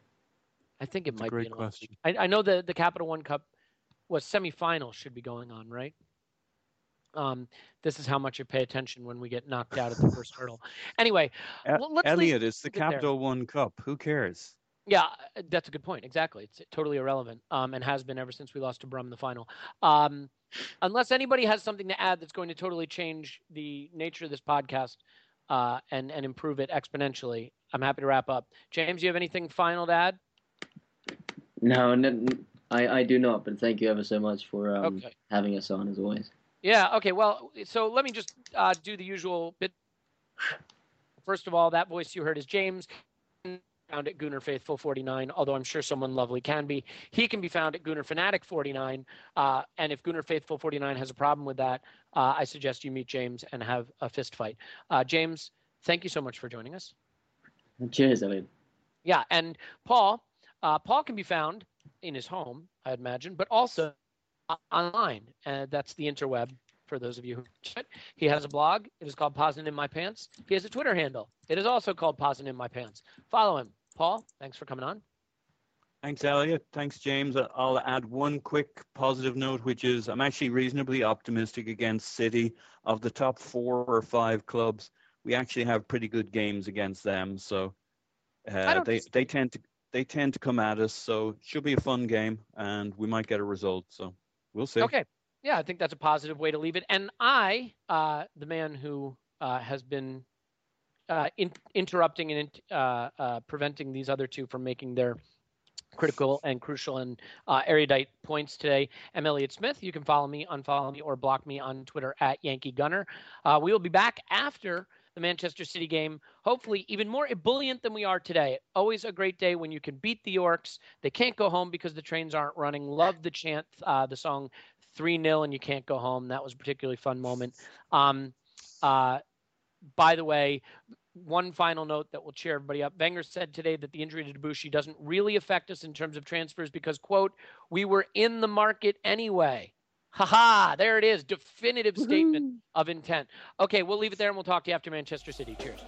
I think it That's might great be an question. I, I know the the Capital One Cup was semifinals should be going on, right? Um, this is how much you pay attention when we get knocked out at the first hurdle. Anyway, well, Elliot, it's the Capital One Cup. Who cares? Yeah, uh, that's a good point. Exactly. It's totally irrelevant um, and has been ever since we lost to Brum in the final. Um, unless anybody has something to add that's going to totally change the nature of this podcast uh, and, and improve it exponentially, I'm happy to wrap up. James, you have anything final to add? No, no I, I do not, but thank you ever so much for um, okay. having us on as always. Yeah, okay. Well, so let me just uh, do the usual bit. First of all, that voice you heard is James found at Gunner Faithful 49, although I'm sure someone lovely can be. He can be found at Gunner Fanatic 49. Uh, and if Gunner Faithful 49 has a problem with that, uh, I suggest you meet James and have a fist fight. Uh, James, thank you so much for joining us. Cheers, Elliot. Yeah, and Paul, uh, Paul can be found in his home, I imagine, but also online. And that's the interweb for those of you who it. He has a blog. It is called Posin in My Pants. He has a Twitter handle. It is also called Posin in My Pants. Follow him. Paul, thanks for coming on. Thanks, Elliot. Thanks, James. I'll add one quick positive note, which is I'm actually reasonably optimistic against City. Of the top four or five clubs, we actually have pretty good games against them. So uh, they they tend to they tend to come at us. So it should be a fun game, and we might get a result. So we'll see. Okay. Yeah, I think that's a positive way to leave it. And I, uh, the man who uh, has been uh, in, interrupting and uh, uh, preventing these other two from making their critical and crucial and uh, erudite points today. I'm Elliot Smith. You can follow me, unfollow me, or block me on Twitter at Yankee Gunner. we will be back after the Manchester City game, hopefully even more ebullient than we are today. Always a great day when you can beat the Yorks. They can't go home because the trains aren't running. Love the chant, uh, the song 3 0 and you can't go home. That was a particularly fun moment. Um, uh, by the way, one final note that will cheer everybody up. Wenger said today that the injury to Debuchy doesn't really affect us in terms of transfers because, quote, we were in the market anyway. Ha ha, there it is. Definitive statement of intent. Okay, we'll leave it there and we'll talk to you after Manchester City. Cheers.